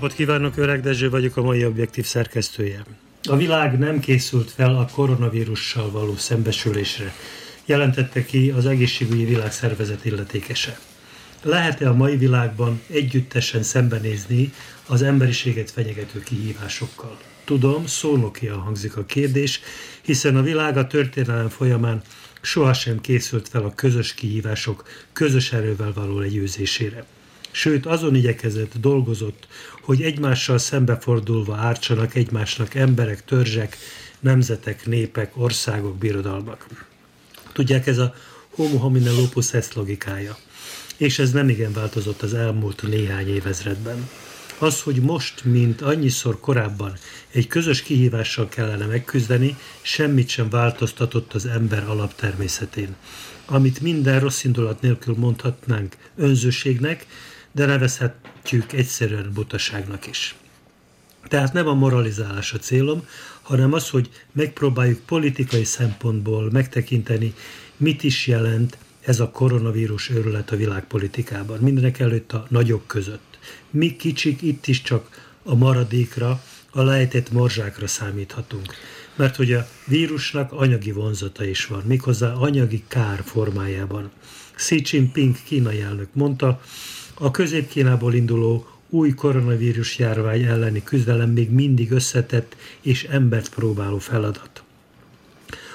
Napot kívánok, Öreg Dezső vagyok, a mai objektív szerkesztője. A világ nem készült fel a koronavírussal való szembesülésre, jelentette ki az egészségügyi világszervezet illetékese. Lehet-e a mai világban együttesen szembenézni az emberiséget fenyegető kihívásokkal? Tudom, szónokia hangzik a kérdés, hiszen a világ a történelem folyamán sohasem készült fel a közös kihívások közös erővel való legyőzésére sőt azon igyekezett, dolgozott, hogy egymással szembefordulva ártsanak egymásnak emberek, törzsek, nemzetek, népek, országok, birodalmak. Tudják, ez a homo homine lupus est logikája. És ez nem igen változott az elmúlt néhány évezredben. Az, hogy most, mint annyiszor korábban egy közös kihívással kellene megküzdeni, semmit sem változtatott az ember alaptermészetén. Amit minden rossz indulat nélkül mondhatnánk önzőségnek, de nevezhetjük egyszerűen butaságnak is. Tehát nem a moralizálás a célom, hanem az, hogy megpróbáljuk politikai szempontból megtekinteni, mit is jelent ez a koronavírus őrület a világpolitikában. Mindenek előtt a nagyok között. Mi kicsik itt is csak a maradékra, a lejtett morzsákra számíthatunk. Mert hogy a vírusnak anyagi vonzata is van, méghozzá anyagi kár formájában. Xi Jinping kínai elnök mondta, a közép-Kínából induló új koronavírus járvány elleni küzdelem még mindig összetett és embert próbáló feladat.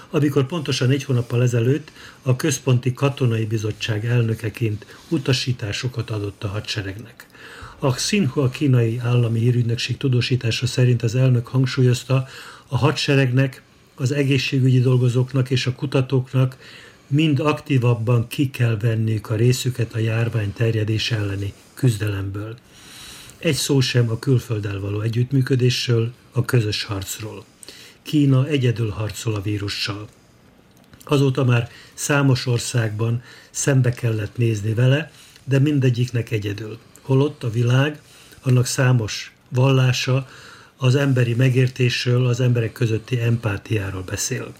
Amikor pontosan egy hónappal ezelőtt a Központi Katonai Bizottság elnökeként utasításokat adott a hadseregnek. A Xinhua kínai állami hírügynökség tudósítása szerint az elnök hangsúlyozta, a hadseregnek, az egészségügyi dolgozóknak és a kutatóknak mind aktívabban ki kell venniük a részüket a járvány terjedés elleni küzdelemből. Egy szó sem a külfölddel való együttműködésről, a közös harcról. Kína egyedül harcol a vírussal. Azóta már számos országban szembe kellett nézni vele, de mindegyiknek egyedül. Holott a világ, annak számos vallása az emberi megértésről, az emberek közötti empátiáról beszél.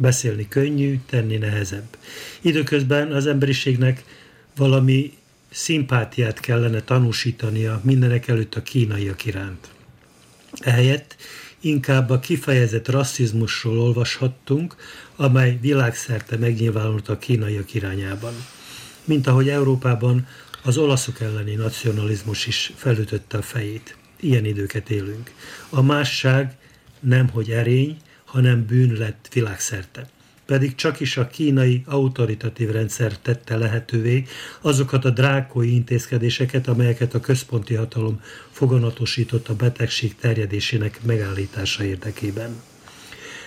Beszélni könnyű, tenni nehezebb. Időközben az emberiségnek valami szimpátiát kellene tanúsítania mindenek előtt a kínaiak iránt. Ehelyett inkább a kifejezett rasszizmusról olvashattunk, amely világszerte megnyilvánult a kínaiak irányában. Mint ahogy Európában az olaszok elleni nacionalizmus is felütötte a fejét. Ilyen időket élünk. A másság nemhogy erény, hanem bűn lett világszerte. Pedig csak is a kínai autoritatív rendszer tette lehetővé azokat a drákói intézkedéseket, amelyeket a központi hatalom foganatosított a betegség terjedésének megállítása érdekében.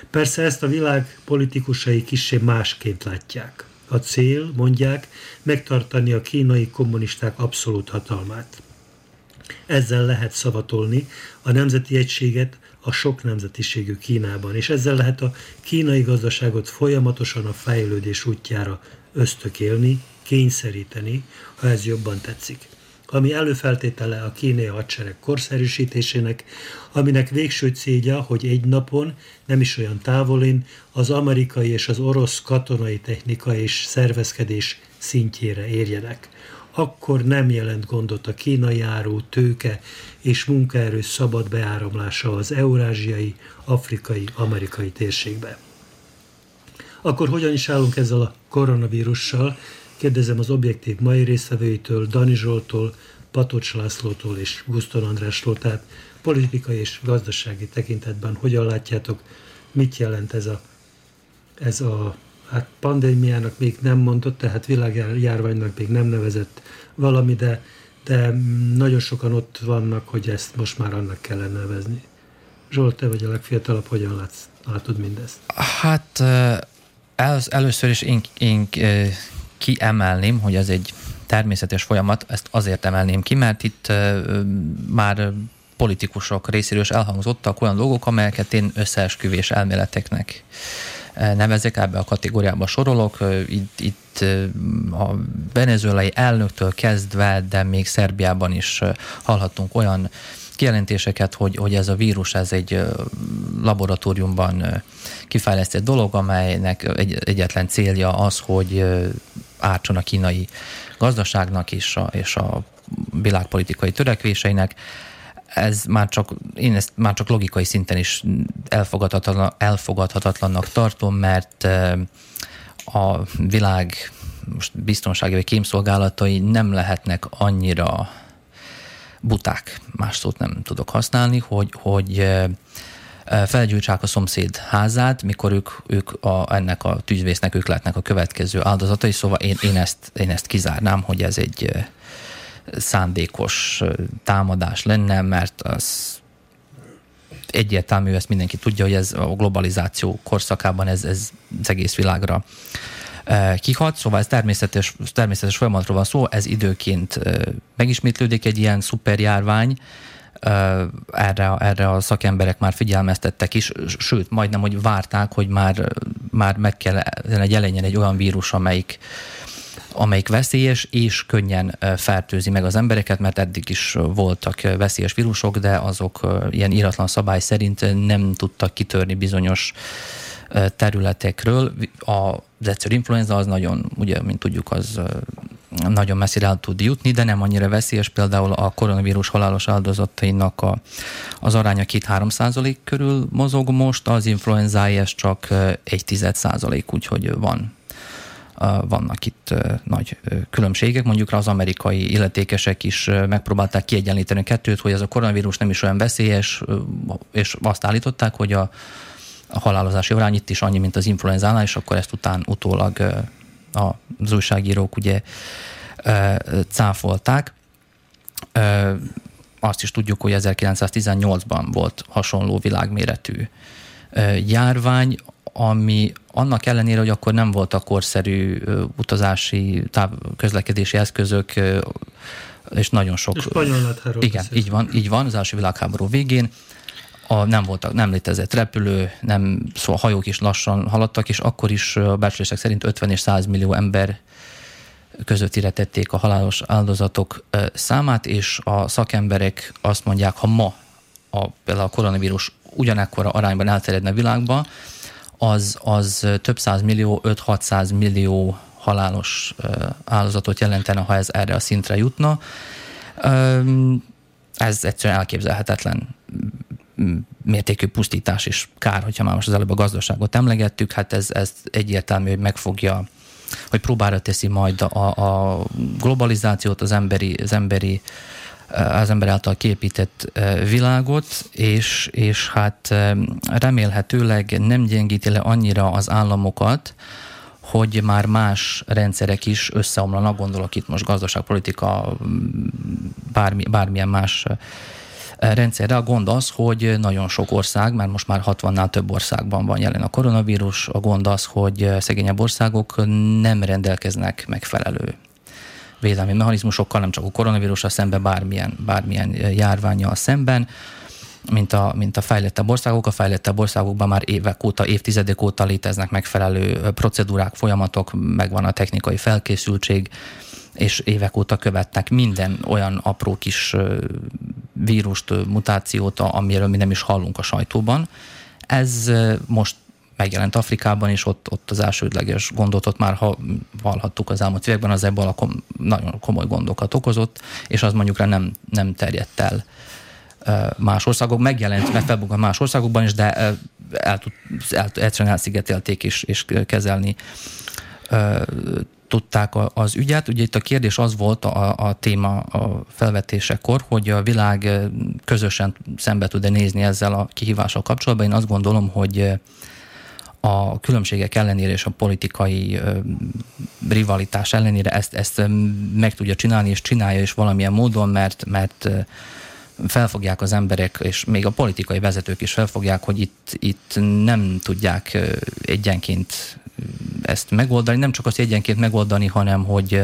Persze ezt a világ politikusai kissé másként látják. A cél, mondják, megtartani a kínai kommunisták abszolút hatalmát. Ezzel lehet szavatolni a nemzeti egységet a sok nemzetiségű Kínában, és ezzel lehet a kínai gazdaságot folyamatosan a fejlődés útjára ösztökélni, kényszeríteni, ha ez jobban tetszik. Ami előfeltétele a kínai hadsereg korszerűsítésének, aminek végső célja, hogy egy napon, nem is olyan távolin, az amerikai és az orosz katonai technika és szervezkedés szintjére érjenek akkor nem jelent gondot a kínai áru, tőke és munkaerő szabad beáramlása az eurázsiai, afrikai, amerikai térségbe. Akkor hogyan is állunk ezzel a koronavírussal? Kérdezem az objektív mai résztvevőitől, Dani Zsoltól, Patocs Lászlótól és Guszton Andrástól, tehát politikai és gazdasági tekintetben hogyan látjátok, mit jelent ez a, ez a hát pandémiának még nem mondott, tehát világjárványnak még nem nevezett valami, de, de nagyon sokan ott vannak, hogy ezt most már annak kellene nevezni. Zsolt, te vagy a legfiatalabb, hogyan látsz, látod mindezt? Hát el, először is én, én kiemelném, hogy ez egy természetes folyamat, ezt azért emelném ki, mert itt már politikusok részéről is elhangzottak olyan dolgok, amelyeket én összeesküvés elméleteknek nevezek, ebbe a kategóriába sorolok. Itt, itt a venezuelai elnöktől kezdve, de még Szerbiában is hallhattunk olyan kijelentéseket, hogy, hogy ez a vírus ez egy laboratóriumban kifejlesztett dolog, amelynek egy, egyetlen célja az, hogy ártson a kínai gazdaságnak és a, és a világpolitikai törekvéseinek. Ez már csak, én ezt már csak logikai szinten is elfogadhatatlan, elfogadhatatlannak tartom, mert a világ most biztonsági vagy kémszolgálatai nem lehetnek annyira buták, más szót nem tudok használni, hogy, hogy felgyújtsák a szomszéd házát, mikor ők, ők a, ennek a tűzvésznek ők lehetnek a következő áldozatai, szóval én, én, ezt, én ezt kizárnám, hogy ez egy szándékos támadás lenne, mert az egyértelmű, ezt mindenki tudja, hogy ez a globalizáció korszakában ez, ez az egész világra kihat, szóval ez természetes, természetes folyamatról van szó, ez időként megismétlődik egy ilyen szuperjárvány, erre, erre a szakemberek már figyelmeztettek is, sőt, majdnem, hogy várták, hogy már, már meg kellene jelenjen egy olyan vírus, amelyik, amelyik veszélyes és könnyen fertőzi meg az embereket, mert eddig is voltak veszélyes vírusok, de azok ilyen íratlan szabály szerint nem tudtak kitörni bizonyos területekről. Az egyszerű influenza az nagyon, ugye, mint tudjuk, az nagyon messzire el tud jutni, de nem annyira veszélyes. Például a koronavírus halálos áldozatainak a, az aránya 2-3 százalék körül mozog most, az influenzájes csak egy tized százalék, úgyhogy van vannak itt nagy különbségek. Mondjuk az amerikai illetékesek is megpróbálták kiegyenlíteni a kettőt, hogy ez a koronavírus nem is olyan veszélyes, és azt állították, hogy a, a halálozási arány itt is annyi, mint az influenzánál, és akkor ezt után utólag az újságírók ugye cáfolták. Azt is tudjuk, hogy 1918-ban volt hasonló világméretű járvány, ami annak ellenére, hogy akkor nem voltak korszerű utazási, táv, közlekedési eszközök, és nagyon sok... Igen, így van, így van, az első világháború végén. A, nem, voltak, nem létezett repülő, nem, szóval hajók is lassan haladtak, és akkor is a becslések szerint 50 és 100 millió ember között tették a halálos áldozatok számát, és a szakemberek azt mondják, ha ma a, például a koronavírus ugyanekkora arányban elterjedne a világba, az, az több száz millió, 5-600 millió halálos áldozatot jelentene, ha ez erre a szintre jutna. Ez egyszerűen elképzelhetetlen mértékű pusztítás és kár, hogyha már most az előbb a gazdaságot emlegettük, hát ez, ez egyértelmű, hogy megfogja, hogy próbára teszi majd a, a globalizációt, az emberi, az emberi az ember által képített világot, és, és hát remélhetőleg nem gyengíti le annyira az államokat, hogy már más rendszerek is összeomlanak, gondolok itt most gazdaságpolitika, bármi, bármilyen más rendszerre. A gond az, hogy nagyon sok ország, mert most már 60-nál több országban van jelen a koronavírus, a gond az, hogy szegényebb országok nem rendelkeznek megfelelő védelmi mechanizmusokkal, nem csak a koronavírussal szemben, bármilyen, bármilyen járványjal szemben mint a, mint a fejlettebb országok. A fejlettebb országokban már évek óta, évtizedek óta léteznek megfelelő procedúrák, folyamatok, megvan a technikai felkészültség, és évek óta követnek minden olyan apró kis vírust, mutációt, amiről mi nem is hallunk a sajtóban. Ez most megjelent Afrikában, és ott, ott az elsődleges gondot ott már ha hallhattuk az elmúlt években, az ebből a kom, nagyon komoly gondokat okozott, és az mondjuk nem, nem terjedt el más országok, megjelent, meg felbukkant más országokban is, de el, el, el, egyszerűen elszigetelték és, és kezelni tudták az ügyet. Ugye itt a kérdés az volt a, a téma a felvetésekor, hogy a világ közösen szembe tud-e nézni ezzel a kihívással kapcsolatban. Én azt gondolom, hogy a különbségek ellenére és a politikai rivalitás ellenére ezt, ezt meg tudja csinálni, és csinálja is valamilyen módon, mert, mert felfogják az emberek, és még a politikai vezetők is felfogják, hogy itt, itt nem tudják egyenként ezt megoldani, nem csak azt egyenként megoldani, hanem hogy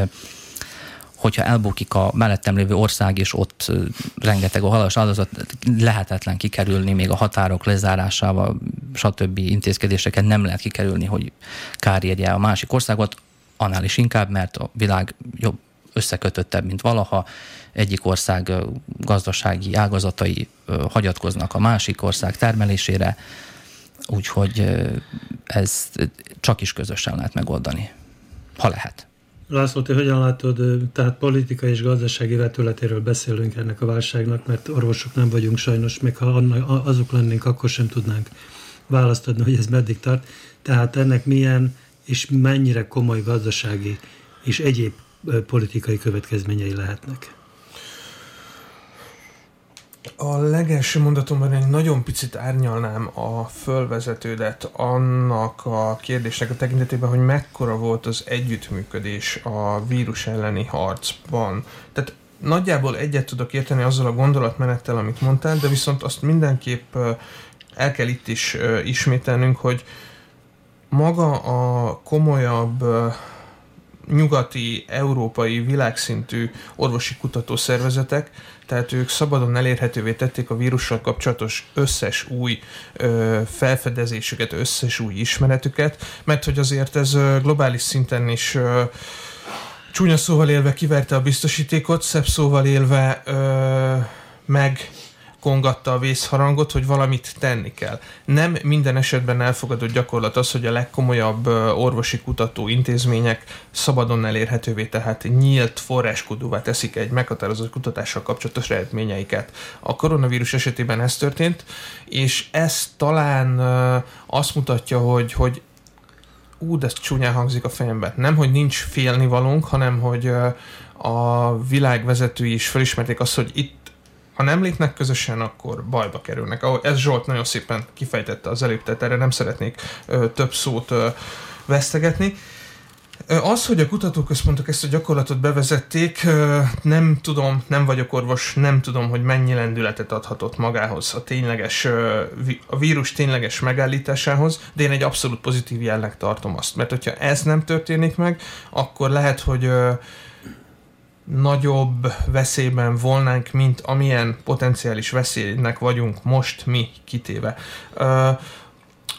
hogyha elbukik a mellettem lévő ország, és ott rengeteg a halálos áldozat, lehetetlen kikerülni még a határok lezárásával, stb. intézkedéseket nem lehet kikerülni, hogy kár érje a másik országot, annál is inkább, mert a világ jobb összekötöttebb, mint valaha. Egyik ország gazdasági ágazatai hagyatkoznak a másik ország termelésére, úgyhogy ez csak is közösen lehet megoldani, ha lehet. László, te hogyan látod, tehát politikai és gazdasági vetületéről beszélünk ennek a válságnak, mert orvosok nem vagyunk sajnos, még ha azok lennénk, akkor sem tudnánk választ adni, hogy ez meddig tart. Tehát ennek milyen és mennyire komoly gazdasági és egyéb politikai következményei lehetnek? A legelső mondatomban egy nagyon picit árnyalnám a fölvezetődet annak a kérdésnek a tekintetében, hogy mekkora volt az együttműködés a vírus elleni harcban. Tehát nagyjából egyet tudok érteni azzal a gondolatmenettel, amit mondtál, de viszont azt mindenképp el kell itt is ismételnünk, hogy maga a komolyabb nyugati, európai, világszintű orvosi kutatószervezetek, tehát ők szabadon elérhetővé tették a vírussal kapcsolatos összes új ö, felfedezésüket, összes új ismeretüket, mert hogy azért ez globális szinten is ö, csúnya szóval élve kiverte a biztosítékot, szebb szóval élve ö, meg kongatta a vészharangot, hogy valamit tenni kell. Nem minden esetben elfogadott gyakorlat az, hogy a legkomolyabb orvosi kutató intézmények szabadon elérhetővé, tehát nyílt forráskodóvá teszik egy meghatározott kutatással kapcsolatos eredményeiket. A koronavírus esetében ez történt, és ez talán azt mutatja, hogy, hogy ú, de ez csúnyán hangzik a fejemben. Nem, hogy nincs félnivalónk, hanem hogy a világvezetői is felismerték azt, hogy itt ha nem lépnek közösen, akkor bajba kerülnek. Ez Zsolt nagyon szépen kifejtette az előbb, tehát erre nem szeretnék ö, több szót ö, vesztegetni. Az, hogy a kutatóközpontok ezt a gyakorlatot bevezették, nem tudom, nem vagyok orvos, nem tudom, hogy mennyi lendületet adhatott magához a tényleges, a vírus tényleges megállításához, de én egy abszolút pozitív jelleg tartom azt. Mert hogyha ez nem történik meg, akkor lehet, hogy nagyobb veszélyben volnánk, mint amilyen potenciális veszélynek vagyunk most mi kitéve.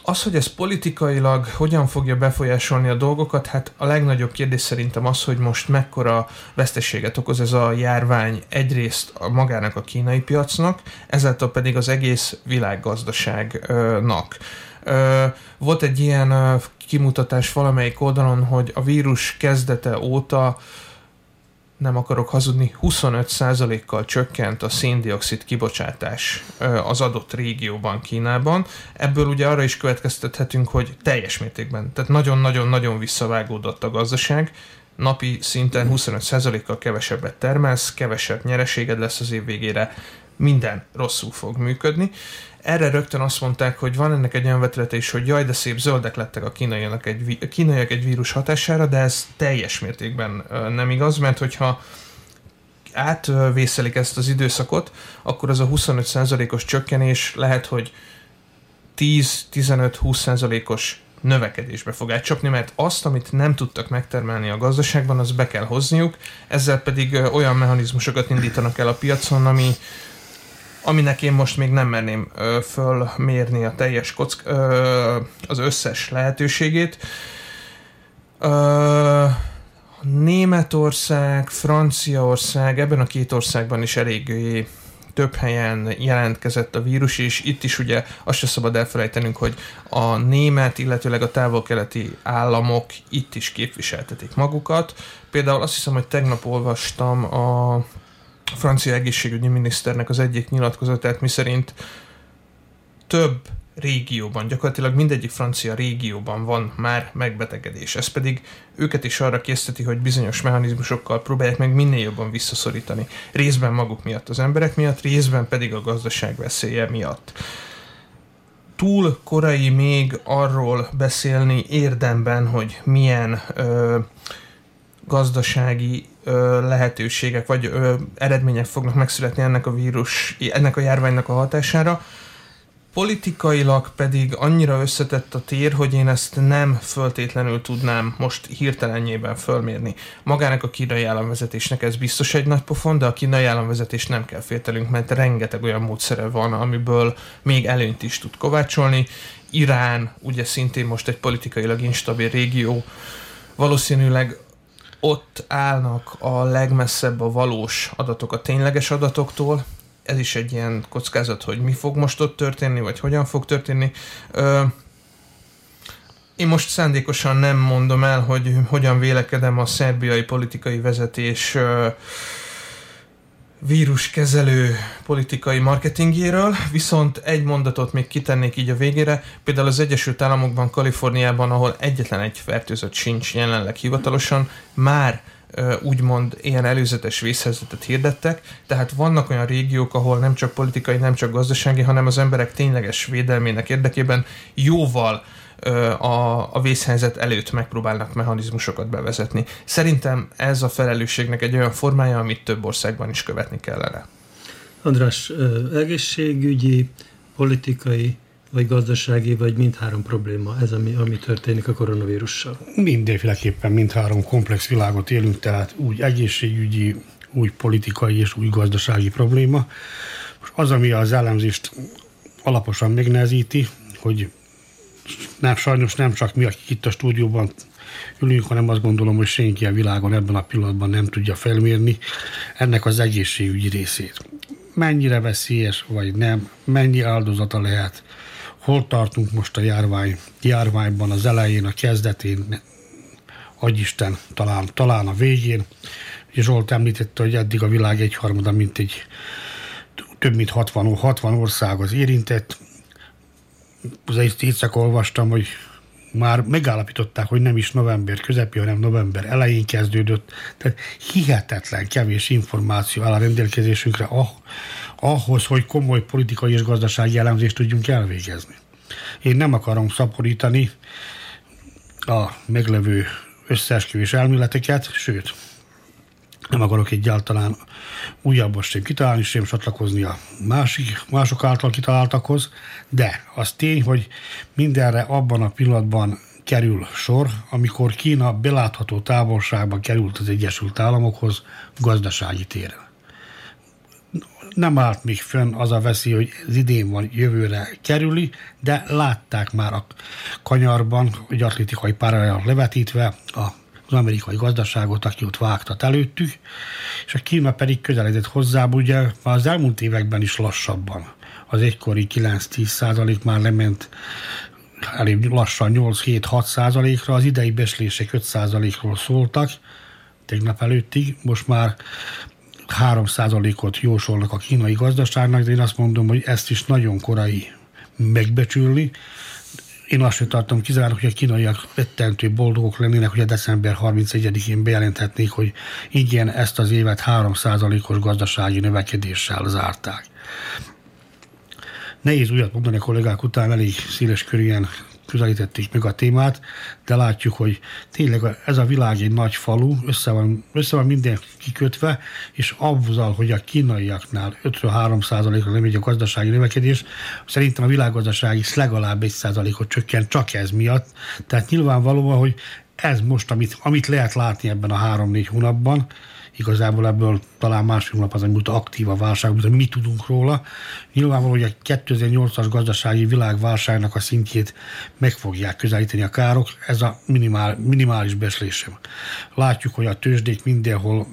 Az, hogy ez politikailag hogyan fogja befolyásolni a dolgokat, hát a legnagyobb kérdés szerintem az, hogy most mekkora veszteséget okoz ez a járvány egyrészt a magának a kínai piacnak, ezáltal pedig az egész világgazdaságnak. Volt egy ilyen kimutatás valamelyik oldalon, hogy a vírus kezdete óta nem akarok hazudni, 25%-kal csökkent a széndiokszid kibocsátás az adott régióban Kínában. Ebből ugye arra is következtethetünk, hogy teljes mértékben, tehát nagyon-nagyon-nagyon visszavágódott a gazdaság, napi szinten 25%-kal kevesebbet termelsz, kevesebb nyereséged lesz az év végére, minden rosszul fog működni. Erre rögtön azt mondták, hogy van ennek egy olyan vetülete is, hogy jaj, de szép zöldek lettek a kínaiak egy, a kínaiak egy vírus hatására, de ez teljes mértékben nem igaz, mert hogyha átvészelik ezt az időszakot, akkor az a 25%-os csökkenés lehet, hogy 10-15-20%-os növekedésbe fog átcsapni, mert azt, amit nem tudtak megtermelni a gazdaságban, az be kell hozniuk, ezzel pedig olyan mechanizmusokat indítanak el a piacon, ami aminek én most még nem merném ö, fölmérni a teljes kock, ö, az összes lehetőségét. Ö, Németország, Franciaország, ebben a két országban is eléggé több helyen jelentkezett a vírus, és itt is ugye azt se szabad elfelejtenünk, hogy a német, illetőleg a távol-keleti államok itt is képviseltetik magukat. Például azt hiszem, hogy tegnap olvastam a a francia egészségügyi miniszternek az egyik nyilatkozatát, miszerint több régióban, gyakorlatilag mindegyik francia régióban van már megbetegedés. Ez pedig őket is arra készteti, hogy bizonyos mechanizmusokkal próbálják meg minél jobban visszaszorítani. Részben maguk miatt, az emberek miatt, részben pedig a gazdaság veszélye miatt. Túl korai még arról beszélni érdemben, hogy milyen ö, gazdasági ö, lehetőségek vagy ö, eredmények fognak megszületni ennek a vírus, ennek a járványnak a hatására. Politikailag pedig annyira összetett a tér, hogy én ezt nem föltétlenül tudnám most hirtelenjében fölmérni. Magának a kínai államvezetésnek ez biztos egy nagy pofon, de a kínai államvezetés nem kell féltelünk, mert rengeteg olyan módszere van, amiből még előnyt is tud kovácsolni. Irán ugye szintén most egy politikailag instabil régió, valószínűleg ott állnak a legmesszebb a valós adatok a tényleges adatoktól, ez is egy ilyen kockázat, hogy mi fog most ott történni, vagy hogyan fog történni. Ö, én most szándékosan nem mondom el, hogy hogyan vélekedem a szerbiai politikai vezetés ö, víruskezelő politikai marketingjéről, viszont egy mondatot még kitennék így a végére. Például az Egyesült Államokban, Kaliforniában, ahol egyetlen egy fertőzött sincs jelenleg hivatalosan, már úgymond ilyen előzetes vészhelyzetet hirdettek, tehát vannak olyan régiók, ahol nem csak politikai, nem csak gazdasági, hanem az emberek tényleges védelmének érdekében jóval a, a vészhelyzet előtt megpróbálnak mechanizmusokat bevezetni. Szerintem ez a felelősségnek egy olyan formája, amit több országban is követni kellene. András, egészségügyi, politikai vagy gazdasági, vagy mindhárom probléma ez, ami, ami történik a koronavírussal? Mindenféleképpen mindhárom komplex világot élünk, tehát úgy egészségügyi, úgy politikai és úgy gazdasági probléma. Most az, ami az elemzést alaposan megnehezíti, hogy nem, sajnos nem csak mi, akik itt a stúdióban ülünk, hanem azt gondolom, hogy senki a világon ebben a pillanatban nem tudja felmérni ennek az egészségügyi részét. Mennyire veszélyes, vagy nem, mennyi áldozata lehet, hol tartunk most a járvány, járványban az elején, a kezdetén, Isten talán, talán a végén. Zsolt említette, hogy eddig a világ egyharmada, mint egy több mint 60, 60 ország az érintett. Az éjszaka olvastam, hogy már megállapították, hogy nem is november közepén, hanem november elején kezdődött. Tehát hihetetlen kevés információ áll a rendelkezésünkre ah, ahhoz, hogy komoly politikai és gazdasági elemzést tudjunk elvégezni. Én nem akarom szaporítani a meglevő összeesküvés elméleteket, sőt, nem akarok egyáltalán újabbat sem kitalálni, sem csatlakozni a másik, mások által kitaláltakhoz, de az tény, hogy mindenre abban a pillanatban kerül sor, amikor Kína belátható távolságban került az Egyesült Államokhoz gazdasági téren nem állt még fönn az a veszély, hogy az idén van, jövőre kerüli, de látták már a kanyarban, hogy atlétikai pályára levetítve a az amerikai gazdaságot, aki ott vágtat előttük, és a Kína pedig közeledett hozzá, ugye már az elmúlt években is lassabban. Az egykori 9-10 százalék már lement elég lassan 8-7-6 százalékra, az idei beslések 5 százalékról szóltak, tegnap előttig, most már 3%-ot jósolnak a kínai gazdaságnak, de én azt mondom, hogy ezt is nagyon korai megbecsülni. Én azt tartom kizárólag, hogy a kínaiak rettentő boldogok lennének, hogy a december 31-én bejelenthetnék, hogy igen, ezt az évet 3%-os gazdasági növekedéssel zárták. Nehéz újat mondani a kollégák után, elég széles körűen közelítették meg a témát, de látjuk, hogy tényleg ez a világ egy nagy falu, össze van, össze van minden kikötve, és azzal, hogy a kínaiaknál 53 ra nem egy a gazdasági növekedés, szerintem a világgazdaság is legalább 1% ot csökkent csak ez miatt. Tehát nyilvánvalóan, hogy ez most, amit, amit lehet látni ebben a három-négy hónapban, igazából ebből talán másfél nap az, amit aktív a válság, hogy mi tudunk róla. Nyilvánvaló, hogy a 2008-as gazdasági világválságnak a szintjét meg fogják közelíteni a károk, ez a minimál, minimális beslésem. Látjuk, hogy a tőzsdék mindenhol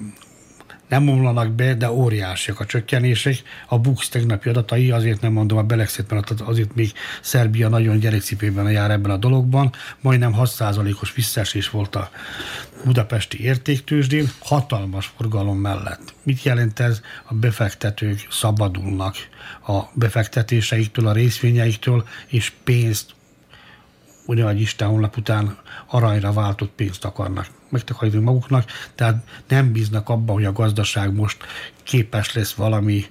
nem omlanak be, de óriásiak a csökkenések. A Bux tegnapi adatai, azért nem mondom a Belexit, mert azért még Szerbia nagyon gyerekcipőben jár ebben a dologban. Majdnem 6%-os visszaesés volt a budapesti értéktősdén, hatalmas forgalom mellett. Mit jelent ez? A befektetők szabadulnak a befektetéseiktől, a részvényeiktől, és pénzt ugyanagy Isten honlap után aranyra váltott pénzt akarnak megtakarítani maguknak, tehát nem bíznak abba, hogy a gazdaság most képes lesz valami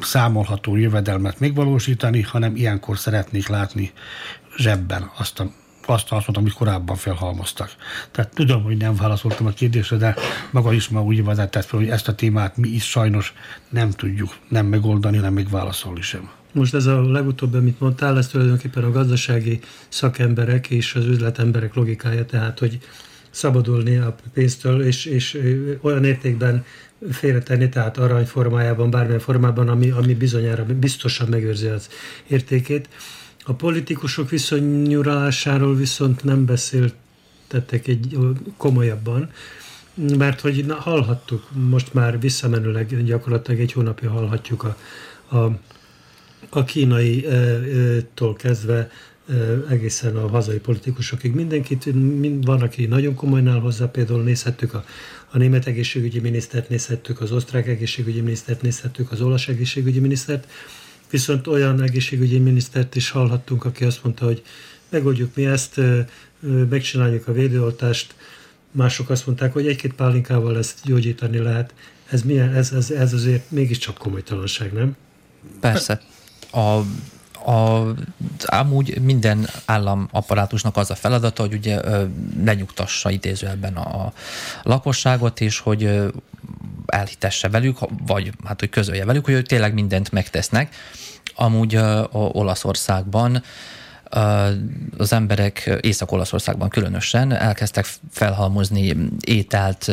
számolható jövedelmet megvalósítani, hanem ilyenkor szeretnék látni zsebben azt a azt azt amit korábban felhalmoztak. Tehát tudom, hogy nem válaszoltam a kérdésre, de maga is ma úgy vezetett fel, hogy ezt a témát mi is sajnos nem tudjuk nem megoldani, nem megválaszolni sem. Most ez a legutóbb, amit mondtál, ez tulajdonképpen a gazdasági szakemberek és az üzletemberek logikája, tehát hogy szabadulni a pénztől, és, és olyan értékben félretenni, tehát arany formájában, bármilyen formában, ami, ami bizonyára biztosan megőrzi az értékét. A politikusok viszonyulásáról viszont nem beszéltettek egy komolyabban, mert hogy na, hallhattuk, most már visszamenőleg gyakorlatilag egy hónapja hallhatjuk a, a, a kínai-tól kezdve egészen a hazai politikusokig mindenkit, mind, van, aki nagyon komolyan áll hozzá, például nézhettük a, a német egészségügyi minisztert, nézhettük az osztrák egészségügyi minisztert, nézhettük az olasz egészségügyi minisztert, viszont olyan egészségügyi minisztert is hallhattunk, aki azt mondta, hogy megoldjuk mi ezt, megcsináljuk a védőoltást, mások azt mondták, hogy egy-két pálinkával ezt gyógyítani lehet. Ez, milyen, ez, ez, ez azért mégiscsak komolytalanság, nem? Persze. A a, amúgy minden államapparátusnak az a feladata, hogy ugye lenyugtassa idézőjelben a lakosságot, és hogy elhitesse velük, vagy hát, hogy közölje velük, hogy tényleg mindent megtesznek. Amúgy Olaszországban az emberek Észak-Olaszországban különösen elkezdtek felhalmozni ételt,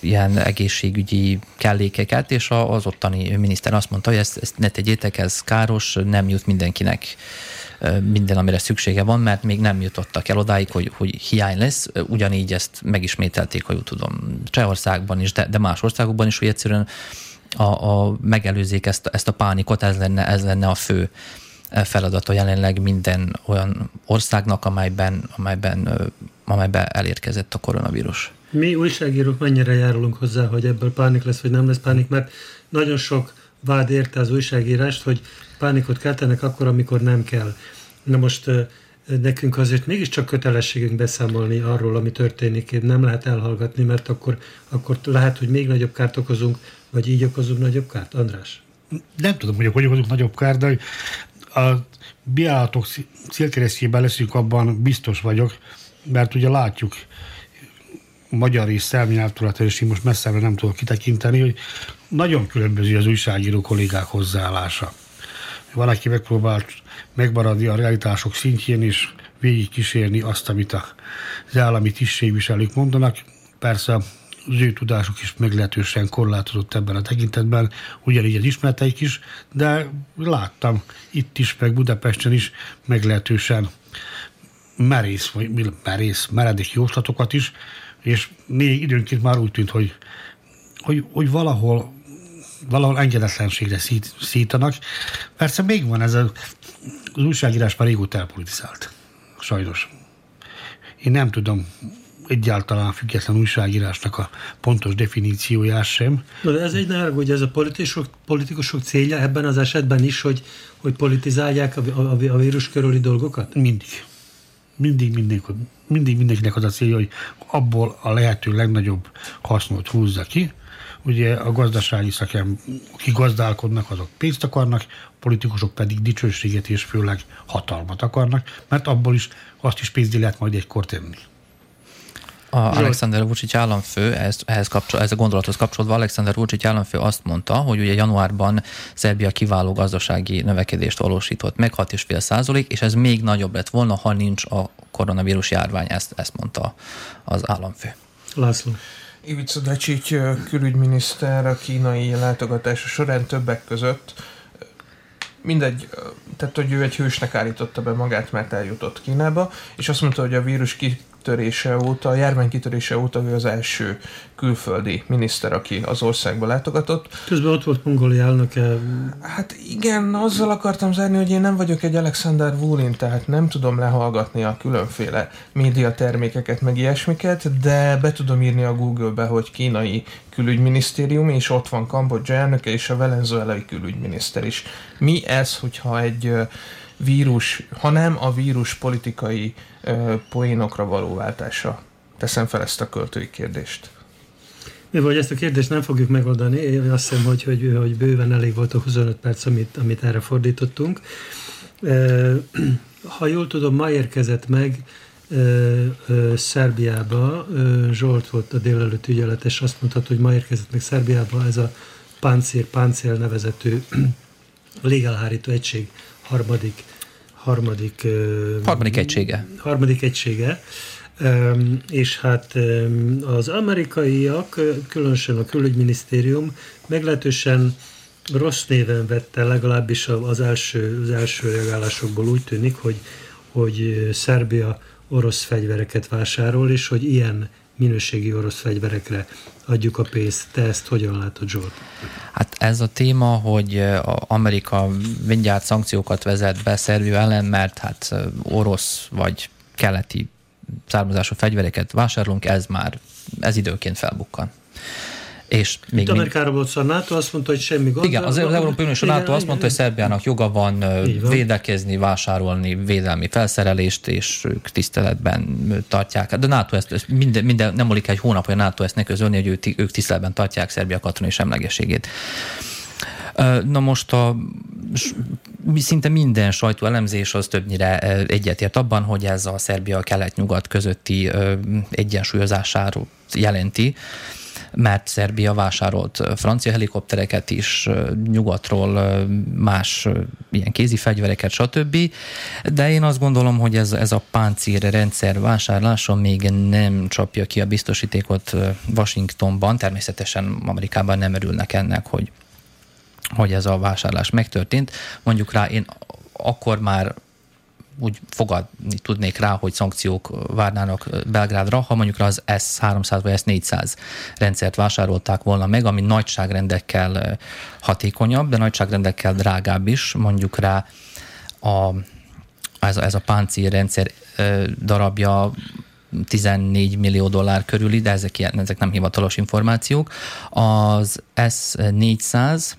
ilyen egészségügyi kellékeket, és az ottani miniszter azt mondta, hogy ezt, ezt ne tegyétek, ez káros, nem jut mindenkinek minden, amire szüksége van, mert még nem jutottak el odáig, hogy, hogy hiány lesz. Ugyanígy ezt megismételték, ha jól tudom, Csehországban is, de, de más országokban is, hogy egyszerűen a, a, megelőzzék ezt, ezt a pánikot, ez lenne, ez lenne a fő feladata jelenleg minden olyan országnak, amelyben, amelyben, amelyben elérkezett a koronavírus. Mi újságírók mennyire járulunk hozzá, hogy ebből pánik lesz, vagy nem lesz pánik, mert nagyon sok vád érte az újságírást, hogy pánikot keltenek akkor, amikor nem kell. Na most nekünk azért mégiscsak kötelességünk beszámolni arról, ami történik, nem lehet elhallgatni, mert akkor, akkor lehet, hogy még nagyobb kárt okozunk, vagy így okozunk nagyobb kárt. András? Nem tudom, hogy hogy okozunk nagyobb kárt, de a biállatok célkeresztjében leszünk, abban biztos vagyok, mert ugye látjuk magyar és szerb és most messzebbre nem tudok kitekinteni, hogy nagyon különböző az újságíró kollégák hozzáállása. Valaki megpróbált megmaradni a realitások szintjén, és végig kísérni azt, amit az állami tisztségviselők mondanak. Persze az ő tudásuk is meglehetősen korlátozott ebben a tekintetben, ugyanígy az ismereteik is, de láttam itt is, meg Budapesten is meglehetősen merész, vagy merész, meredek jóslatokat is, és még időnként már úgy tűnt, hogy, hogy, hogy valahol valahol engedetlenségre szít, szítanak. Persze még van ez a, az újságírás már régóta elpolitizált. Sajnos. Én nem tudom, egyáltalán független újságírásnak a pontos definícióját sem. De ez egy ne hogy ez a politikusok, politikusok célja ebben az esetben is, hogy, hogy politizálják a, a, a vírus körüli dolgokat? Mindig. Mindig, mindig, mindig mindenkinek az a célja, hogy abból a lehető legnagyobb hasznot húzza ki. Ugye a gazdasági szakem, akik gazdálkodnak, azok pénzt akarnak, politikusok pedig dicsőséget és főleg hatalmat akarnak, mert abból is azt is pénzdi lehet majd egykor tenni. A Alexander Vucic államfő, ehhez, ehhez, kapcsol, ehhez a gondolathoz kapcsolódva Alexander Vucic államfő azt mondta, hogy ugye januárban Szerbia kiváló gazdasági növekedést valósított meg, 6,5 százalék, és ez még nagyobb lett volna, ha nincs a koronavírus járvány, ezt, ezt mondta az államfő. László. Ivica Dacsics külügyminiszter a kínai látogatása során többek között mindegy, tehát hogy ő egy hősnek állította be magát, mert eljutott Kínába, és azt mondta, hogy a vírus ki kitörése óta, a járvány kitörése óta ő az első külföldi miniszter, aki az országba látogatott. Közben ott volt Mongolia elnöke. Hát igen, azzal akartam zárni, hogy én nem vagyok egy Alexander Vulin, tehát nem tudom lehallgatni a különféle médiatermékeket, meg ilyesmiket, de be tudom írni a Google-be, hogy kínai külügyminisztérium, és ott van Kambodzsa elnöke és a venezuelai külügyminiszter is. Mi ez, hogyha egy vírus, hanem a vírus politikai ö, poénokra való váltása. Teszem fel ezt a költői kérdést. Mi vagy ezt a kérdést nem fogjuk megoldani, én azt hiszem, hogy, hogy, hogy bőven elég volt a 25 perc, amit, amit erre fordítottunk. Ha jól tudom, ma érkezett meg Szerbiába, Zsolt volt a délelőtt ügyeletes, azt mondhat, hogy ma érkezett meg Szerbiába ez a páncél, páncél nevezetű légálhárító egység harmadik harmadik, harmadik egysége. Harmadik egysége. És hát az amerikaiak, különösen a külügyminisztérium meglehetősen rossz néven vette, legalábbis az első, az első reagálásokból úgy tűnik, hogy, hogy Szerbia orosz fegyvereket vásárol, és hogy ilyen minőségi orosz fegyverekre adjuk a pénzt. Te ezt hogyan látod, Zsolt? Hát ez a téma, hogy Amerika mindjárt szankciókat vezet be Szerbia ellen, mert hát orosz vagy keleti származású fegyvereket vásárolunk, ez már, ez időként felbukkan. És még Itt Amerikára volt szó, a NATO azt mondta, hogy semmi gond. Igen, az, az Európai Unió és a NATO igen, azt mondta, hogy Szerbiának joga van, van védekezni, vásárolni védelmi felszerelést, és ők tiszteletben tartják. De NATO ezt, ezt minden, minden, nem múlik egy hónap, hogy a NATO ezt ne közölni, hogy ő, ők tiszteletben tartják Szerbia katonai semlegességét. Na most a szinte minden sajtóelemzés az többnyire egyetért abban, hogy ez a Szerbia kelet-nyugat közötti egyensúlyozásáról jelenti, mert Szerbia vásárolt francia helikoptereket is, nyugatról más ilyen kézi fegyvereket, stb. De én azt gondolom, hogy ez, ez a páncér rendszer vásárlása még nem csapja ki a biztosítékot Washingtonban. Természetesen Amerikában nem örülnek ennek, hogy hogy ez a vásárlás megtörtént. Mondjuk rá én akkor már úgy fogadni tudnék rá, hogy szankciók várnának Belgrádra, ha mondjuk az S300 vagy S400 rendszert vásárolták volna meg, ami nagyságrendekkel hatékonyabb, de nagyságrendekkel drágább is, mondjuk rá a, ez, a, ez a páncél rendszer darabja 14 millió dollár körüli, de ezek, ilyen, ezek nem hivatalos információk. Az S400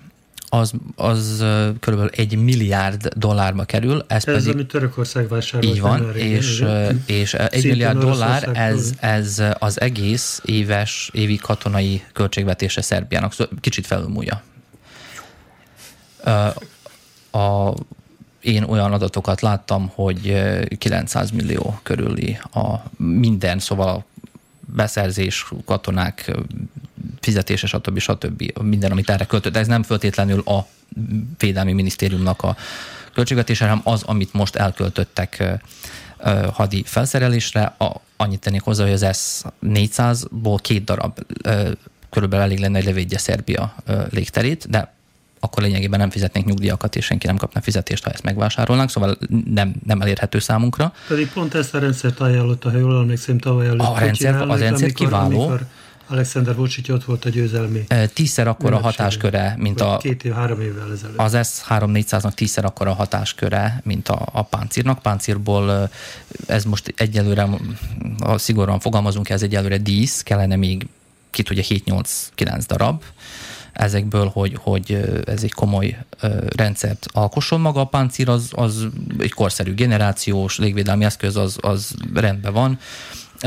az, az kb. egy milliárd dollárba kerül. Ez, ez pedig, amit Törökország vásárolt. Így van, régen, és, és egy milliárd dollár, ez, ez az egész éves, évi katonai költségvetése Szerbiának, szóval kicsit felülmúlja. A, én olyan adatokat láttam, hogy 900 millió körüli a minden, szóval beszerzés, katonák fizetése, stb. stb. minden, amit erre költött. Ez nem föltétlenül a Védelmi Minisztériumnak a költségvetése, hanem az, amit most elköltöttek hadi felszerelésre. A, annyit tennék hozzá, hogy az S-400-ból két darab körülbelül elég lenne, hogy levédje Szerbia légterét, de akkor lényegében nem fizetnénk nyugdíjakat, és senki nem kapna fizetést, ha ezt megvásárolnánk, szóval nem, nem elérhető számunkra. Pedig pont ezt a rendszert ajánlotta, ha jól emlékszem, tavaly előtt. A rendszer, az rendszer amikor, kiváló. Amikor Alexander Vucic ott volt a győzelmi. Tízszer akkora hatásköre, mint a... Két év, három évvel ezelőtt. Az S-3400-nak tízszer akkora hatásköre, mint a, a páncírnak. Páncírból ez most egyelőre, szigorúan fogalmazunk, ez egyelőre dísz, kellene még ki tudja 7-8-9 darab ezekből, hogy, hogy ez egy komoly rendszert alkosson. Maga a páncír az, az egy korszerű generációs légvédelmi eszköz, az, az rendben van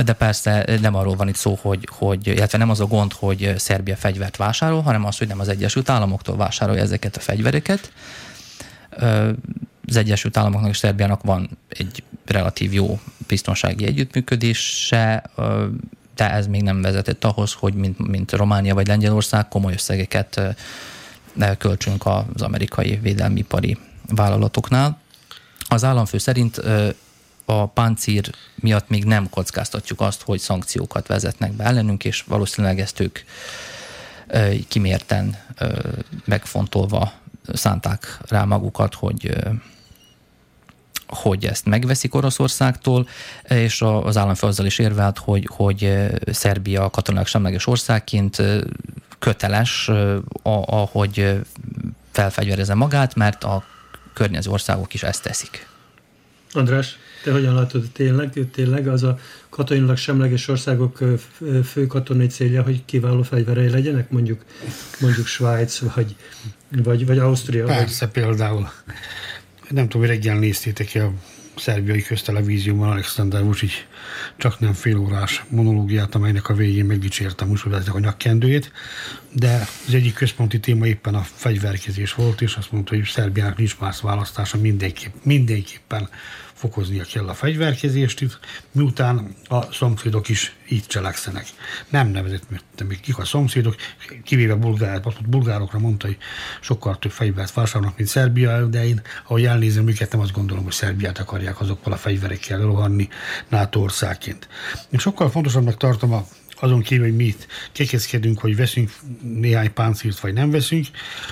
de persze nem arról van itt szó, hogy, hogy, illetve nem az a gond, hogy Szerbia fegyvert vásárol, hanem az, hogy nem az Egyesült Államoktól vásárolja ezeket a fegyvereket. Az Egyesült Államoknak és Szerbiának van egy relatív jó biztonsági együttműködése, de ez még nem vezetett ahhoz, hogy mint, mint Románia vagy Lengyelország komoly összegeket költsünk az amerikai védelmipari vállalatoknál. Az államfő szerint a páncír miatt még nem kockáztatjuk azt, hogy szankciókat vezetnek be ellenünk, és valószínűleg ezt ők kimérten megfontolva szánták rá magukat, hogy hogy ezt megveszik Oroszországtól, és az államfő azzal is érvelt, hogy, hogy Szerbia katonák semleges országként köteles, ahogy felfegyverezze magát, mert a környező országok is ezt teszik. András? Te hogyan látod tényleg, tényleg az a katonailag semleges országok fő katonai célja, hogy kiváló fegyverei legyenek, mondjuk, mondjuk Svájc, vagy, vagy, vagy Ausztria? Persze, vagy... például. Nem tudom, hogy reggel néztétek ki a szerbiai köztelevízióban Alexander Vucic csak nem félórás monológiát, amelynek a végén megdicsértem Mussolininek a nyakkendőjét, de az egyik központi téma éppen a fegyverkezés volt, és azt mondta, hogy Szerbiának nincs más választása, mindenképp, mindenképpen fokoznia kell a fegyverkezést miután a szomszédok is így cselekszenek. Nem nevezett még kik a szomszédok, kivéve bulgárát, azt bulgárokra mondta, hogy sokkal több fegyvert vásárolnak, mint Szerbia, de én, ahogy elnézem őket, nem azt gondolom, hogy Szerbiát akarják azokkal a fegyverekkel rohanni NATO országként. Én sokkal fontosabbnak tartom a azon kívül, hogy mi itt kekészkedünk, hogy veszünk néhány páncírt, vagy nem veszünk,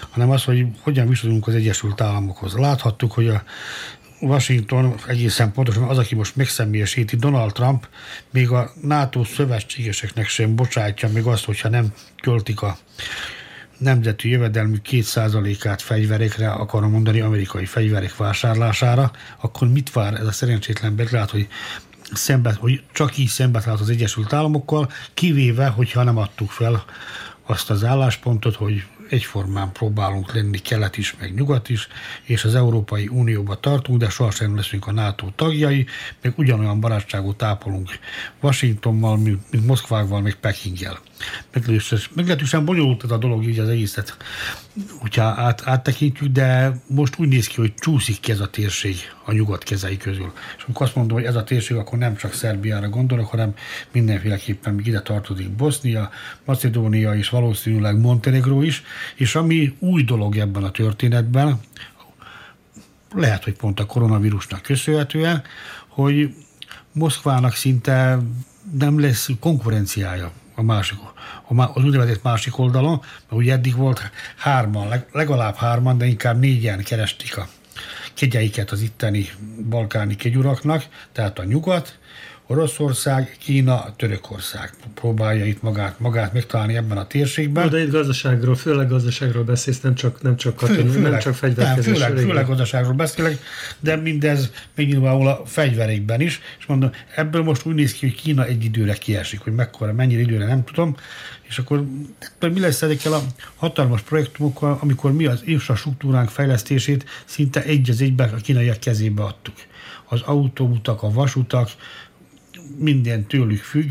hanem az, hogy hogyan viszonyulunk az Egyesült Államokhoz. Láthattuk, hogy a Washington egészen pontosan az, aki most megszemélyesíti, Donald Trump még a NATO szövetségeseknek sem bocsátja még azt, hogyha nem költik a nemzeti jövedelmű 2%-át fegyverekre, akarom mondani, amerikai fegyverek vásárlására, akkor mit vár ez a szerencsétlen beglát, hogy szembe, hogy csak így szembe az Egyesült Államokkal, kivéve, hogyha nem adtuk fel azt az álláspontot, hogy egyformán próbálunk lenni kelet is, meg nyugat is, és az Európai Unióba tartunk, de sohasem leszünk a NATO tagjai, meg ugyanolyan barátságot ápolunk Washingtonmal, mint Moszkvával, meg Pekinggel. Meglehetősen bonyolult ez a dolog, így az egészet, hogyha át, áttekintjük, de most úgy néz ki, hogy csúszik ki ez a térség a nyugat kezei közül. És amikor azt mondom, hogy ez a térség, akkor nem csak Szerbiára gondolok, hanem mindenféleképpen még ide tartozik Bosznia, Macedónia és valószínűleg Montenegro is, és ami új dolog ebben a történetben, lehet, hogy pont a koronavírusnak köszönhetően, hogy Moszkvának szinte nem lesz konkurenciája a másik, az úgynevezett másik oldalon, mert ugye eddig volt hárman, legalább hárman, de inkább négyen keresték a kegyeiket az itteni balkáni kegyuraknak, tehát a nyugat, Oroszország, Kína, Törökország próbálja itt magát, magát megtalálni ebben a térségben. De itt gazdaságról, főleg gazdaságról beszélsz, nem csak, nem csak katonai, Fő, nem csak fegyverkezésről. Főleg, főleg gazdaságról beszélek, de mindez megnyilvánul a fegyverékben is, és mondom, ebből most úgy néz ki, hogy Kína egy időre kiesik, hogy mekkora, mennyire időre nem tudom, és akkor mi lesz ezekkel a hatalmas projektokkal, amikor mi az infrastruktúránk fejlesztését szinte egy az egyben a kínaiak kezébe adtuk. Az autóutak, a vasutak, minden tőlük függ,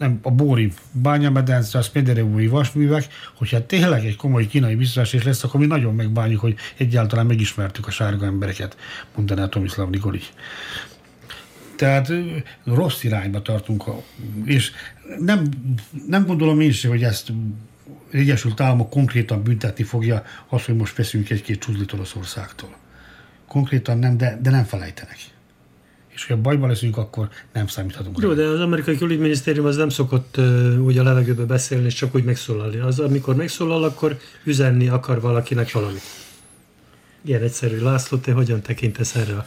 nem a Bóri bányamedence, a Smederevói vasművek, hogyha tényleg egy komoly kínai visszaesés lesz, akkor mi nagyon megbánjuk, hogy egyáltalán megismertük a sárga embereket, mondaná Tomislav Nikolic. Tehát rossz irányba tartunk, és nem, nem gondolom én sem, hogy ezt Egyesült Államok konkrétan büntetni fogja azt, hogy most veszünk egy-két csuzlit Oroszországtól. Konkrétan nem, de, de nem felejtenek és hogyha bajban leszünk, akkor nem számíthatunk. Jó, de az amerikai külügyminisztérium az nem szokott uh, úgy a levegőbe beszélni, és csak úgy megszólalni. Az, amikor megszólal, akkor üzenni akar valakinek valamit. Ilyen egyszerű. László, te hogyan tekintesz erre a,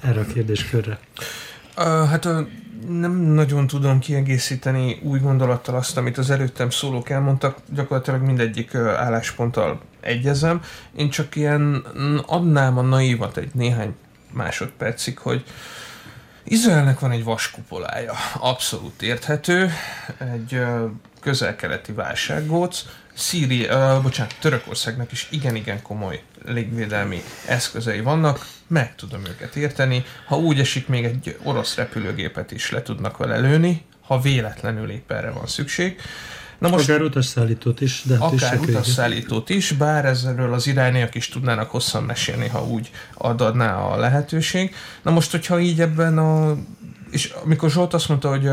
erre a kérdéskörre? Uh, hát uh, nem nagyon tudom kiegészíteni új gondolattal azt, amit az előttem szólók elmondtak, gyakorlatilag mindegyik uh, állásponttal egyezem. Én csak ilyen adnám a naívat egy néhány másodpercig, hogy uh, Izraelnek van egy vaskupolája, abszolút érthető, egy közel-keleti válsággóc, Szíria, uh, bocsánat, Törökországnak is igen-igen komoly légvédelmi eszközei vannak, meg tudom őket érteni. Ha úgy esik, még egy orosz repülőgépet is le tudnak vele lőni, ha véletlenül épp erre van szükség. Na most, akár utasszállítót is. De hát akár utasszállítót is, bár ezzel az irániak is tudnának hosszan mesélni, ha úgy adná a lehetőség. Na most, hogyha így ebben a... És amikor Zsolt azt mondta, hogy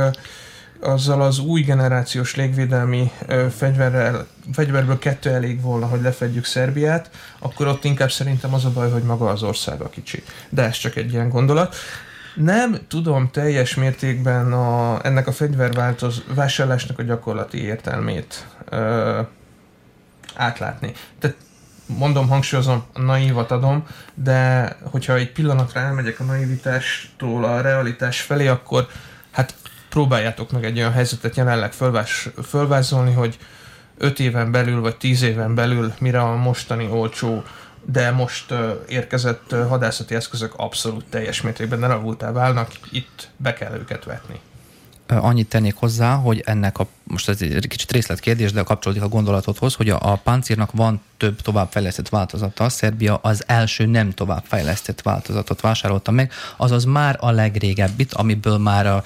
azzal az új generációs légvédelmi fegyverrel, fegyverből kettő elég volna, hogy lefedjük Szerbiát, akkor ott inkább szerintem az a baj, hogy maga az ország a kicsi. De ez csak egy ilyen gondolat. Nem tudom teljes mértékben a, ennek a fegyverváltoz vásárlásnak a gyakorlati értelmét ö, átlátni. Tehát mondom, hangsúlyozom, a naívat adom, de hogyha egy pillanatra elmegyek a naivitástól a realitás felé, akkor hát próbáljátok meg egy olyan helyzetet jelenleg fölvás, fölvázolni, hogy 5 éven belül, vagy 10 éven belül, mire a mostani olcsó de most érkezett hadászati eszközök abszolút teljes mértékben elavultá válnak, itt be kell őket vetni. Annyit tennék hozzá, hogy ennek a, most ez egy kicsit részletkérdés, de kapcsolódik a gondolatodhoz, hogy a, a páncírnak van több továbbfejlesztett változata. Szerbia az első nem továbbfejlesztett változatot vásárolta meg, azaz már a legrégebbit, amiből már a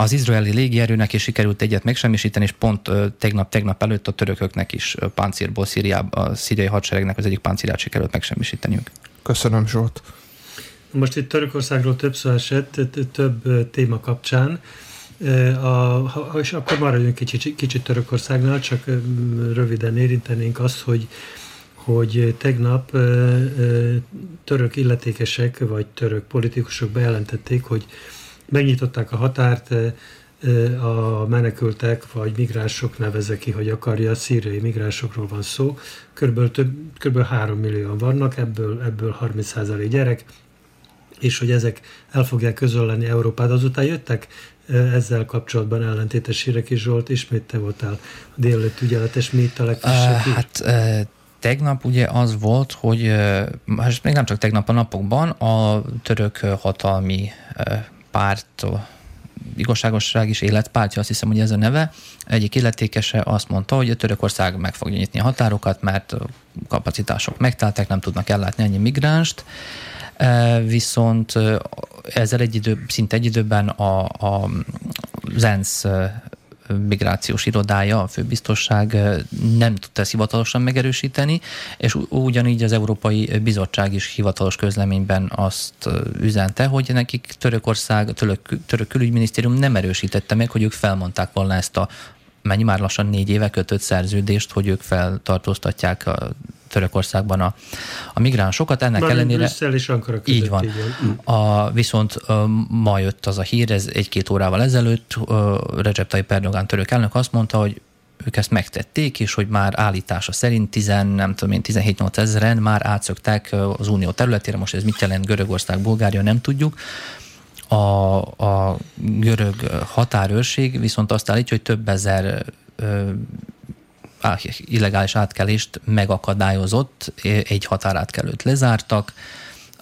Az izraeli légierőnek is sikerült egyet megsemmisíteni, és pont tegnap-tegnap előtt a törököknek is páncélból Szíriába, a szíriai hadseregnek az egyik páncélját sikerült megsemmisíteniük. Köszönöm, Zsolt. Most itt Törökországról több szó esett, több téma kapcsán. A, és akkor maradjunk kicsit, kicsit Törökországnál, csak röviden érintenénk azt, hogy hogy tegnap török illetékesek vagy török politikusok bejelentették, hogy megnyitották a határt a menekültek vagy migránsok neveze ki, hogy akarja, a szíriai migránsokról van szó. Körülbelül, több, körülbelül 3 millióan vannak, ebből, ebből 30% gyerek, és hogy ezek el fogják közölleni Európát. Azután jöttek ezzel kapcsolatban ellentétes hírek is, Zsolt, ismét te voltál a délelőtt ügyeletes, mi itt a legfrissebb uh, Hát uh, tegnap ugye az volt, hogy most még nem csak tegnap a napokban a török hatalmi párt igazságosság és életpártja, azt hiszem, hogy ez a neve. Egyik illetékese azt mondta, hogy a Törökország meg fogja nyitni a határokat, mert kapacitások megteltek, nem tudnak ellátni ennyi migránst. Viszont ezzel egy idő, szinte egy időben a, a az ENSZ migrációs irodája, a főbiztosság nem tudta ezt hivatalosan megerősíteni, és ugyanígy az Európai Bizottság is hivatalos közleményben azt üzente, hogy nekik Törökország, török, török külügyminisztérium nem erősítette meg, hogy ők felmondták volna ezt a mennyi már lassan négy éve kötött szerződést, hogy ők feltartóztatják a Törökországban a, a migránsokat. Ennek Már ellenére... Brüsszel és Ankara között, így van. Így van. A, viszont ma jött az a hír, ez egy-két órával ezelőtt, Recep Tayyip Erdogan török elnök azt mondta, hogy ők ezt megtették, és hogy már állítása szerint 10, nem tudom én, 17-8 ezeren már átszöktek az unió területére, most ez mit jelent Görögország, Bulgária, nem tudjuk. A, a görög határőrség viszont azt állítja, hogy több ezer illegális átkelést megakadályozott, egy határátkelőt lezártak,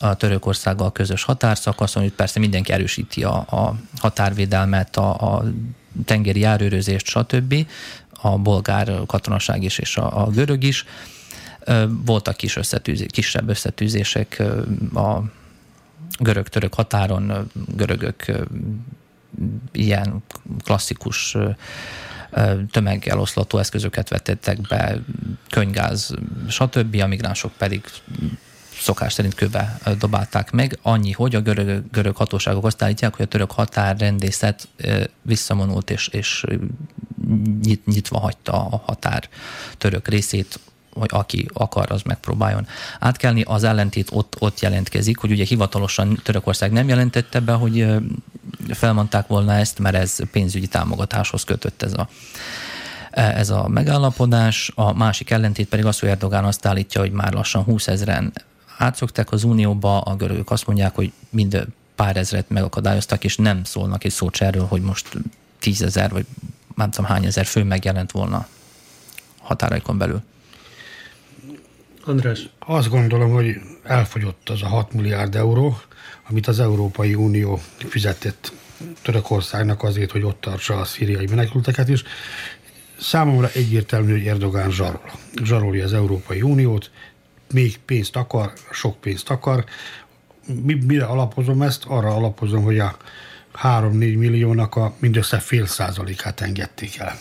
a Törökországgal közös határszakaszon, itt persze mindenki erősíti a, a határvédelmet, a, a tengeri járőrözést, stb. A bolgár katonaság is és a, a görög is. Voltak kis összetűzé, kisebb összetűzések a görög-török határon, görögök ilyen klasszikus tömegeloszlató eszközöket vetettek be, könygáz, stb. A migránsok pedig szokás szerint kőbe dobálták meg. Annyi, hogy a görög, görög hatóságok azt állítják, hogy a török határrendészet visszamonult és, és nyit, nyitva hagyta a határ török részét hogy aki akar, az megpróbáljon átkelni. Az ellentét ott, ott jelentkezik, hogy ugye hivatalosan Törökország nem jelentette be, hogy felmondták volna ezt, mert ez pénzügyi támogatáshoz kötött ez a, ez a megállapodás. A másik ellentét pedig az, hogy Erdogán azt állítja, hogy már lassan 20 ezeren átszoktak az Unióba, a görögök azt mondják, hogy mind pár ezret megakadályoztak, és nem szólnak egy szót erről, hogy most tízezer, vagy nem tudom hány ezer fő megjelent volna határaikon belül. András? Azt gondolom, hogy elfogyott az a 6 milliárd euró, amit az Európai Unió fizetett Törökországnak azért, hogy ott tartsa a szíriai menekülteket is. Számomra egyértelmű, hogy Erdogán zsarol. Zsarolja az Európai Uniót, még pénzt akar, sok pénzt akar. Mire alapozom ezt? Arra alapozom, hogy a 3-4 milliónak a mindössze fél százalékát engedték el.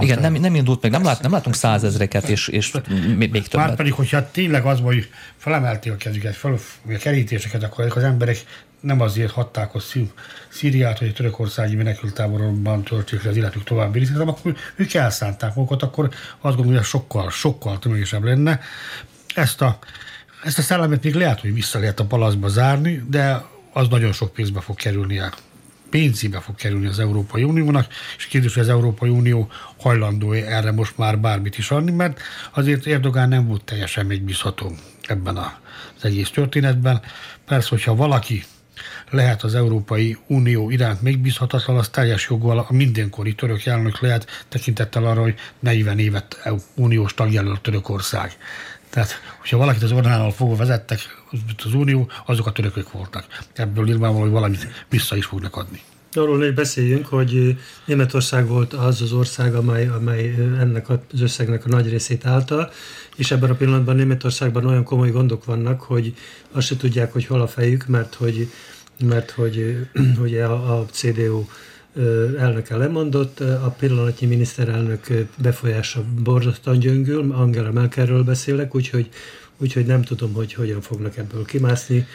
Igen, nem, nem indult meg, nem, lát, nem látunk százezreket, és, és még többet. Már pedig, hogyha tényleg az, hogy felemelték a kezüket, fel, a kerítéseket, akkor az emberek nem azért hatták a Szíriát, hogy a törökországi menekültáborokban töltsék le az életük további részét, hanem akkor ők elszánták magukat, akkor azt gondolom, hogy sokkal, sokkal tömegesebb lenne. Ezt a, ezt a szellemet még lehet, hogy vissza lehet a palaszba zárni, de az nagyon sok pénzbe fog kerülni el pénzébe fog kerülni az Európai Uniónak, és kérdés, hogy az Európai Unió hajlandó erre most már bármit is adni, mert azért Erdogán nem volt teljesen megbízható ebben az egész történetben. Persze, hogyha valaki lehet az Európai Unió iránt megbízhatatlan, az teljes joggal a mindenkori török elnök lehet tekintettel arra, hogy 40 évet uniós tagjelölt Törökország. Tehát, hogyha valakit az Orbánnal fogva vezettek, az Unió, azok a törökök voltak. Ebből nyilvánvaló, hogy valamit vissza is fognak adni. Arról hogy beszéljünk, hogy Németország volt az az ország, amely, amely ennek az összegnek a nagy részét állta, és ebben a pillanatban Németországban olyan komoly gondok vannak, hogy azt se tudják, hogy hol a fejük, mert hogy mert hogy ugye a, a CDU elnöke lemondott, a pillanatnyi miniszterelnök befolyása borzasztóan gyöngül, Angela Merkelről beszélek, úgyhogy, úgyhogy nem tudom, hogy hogyan fognak ebből kimászni.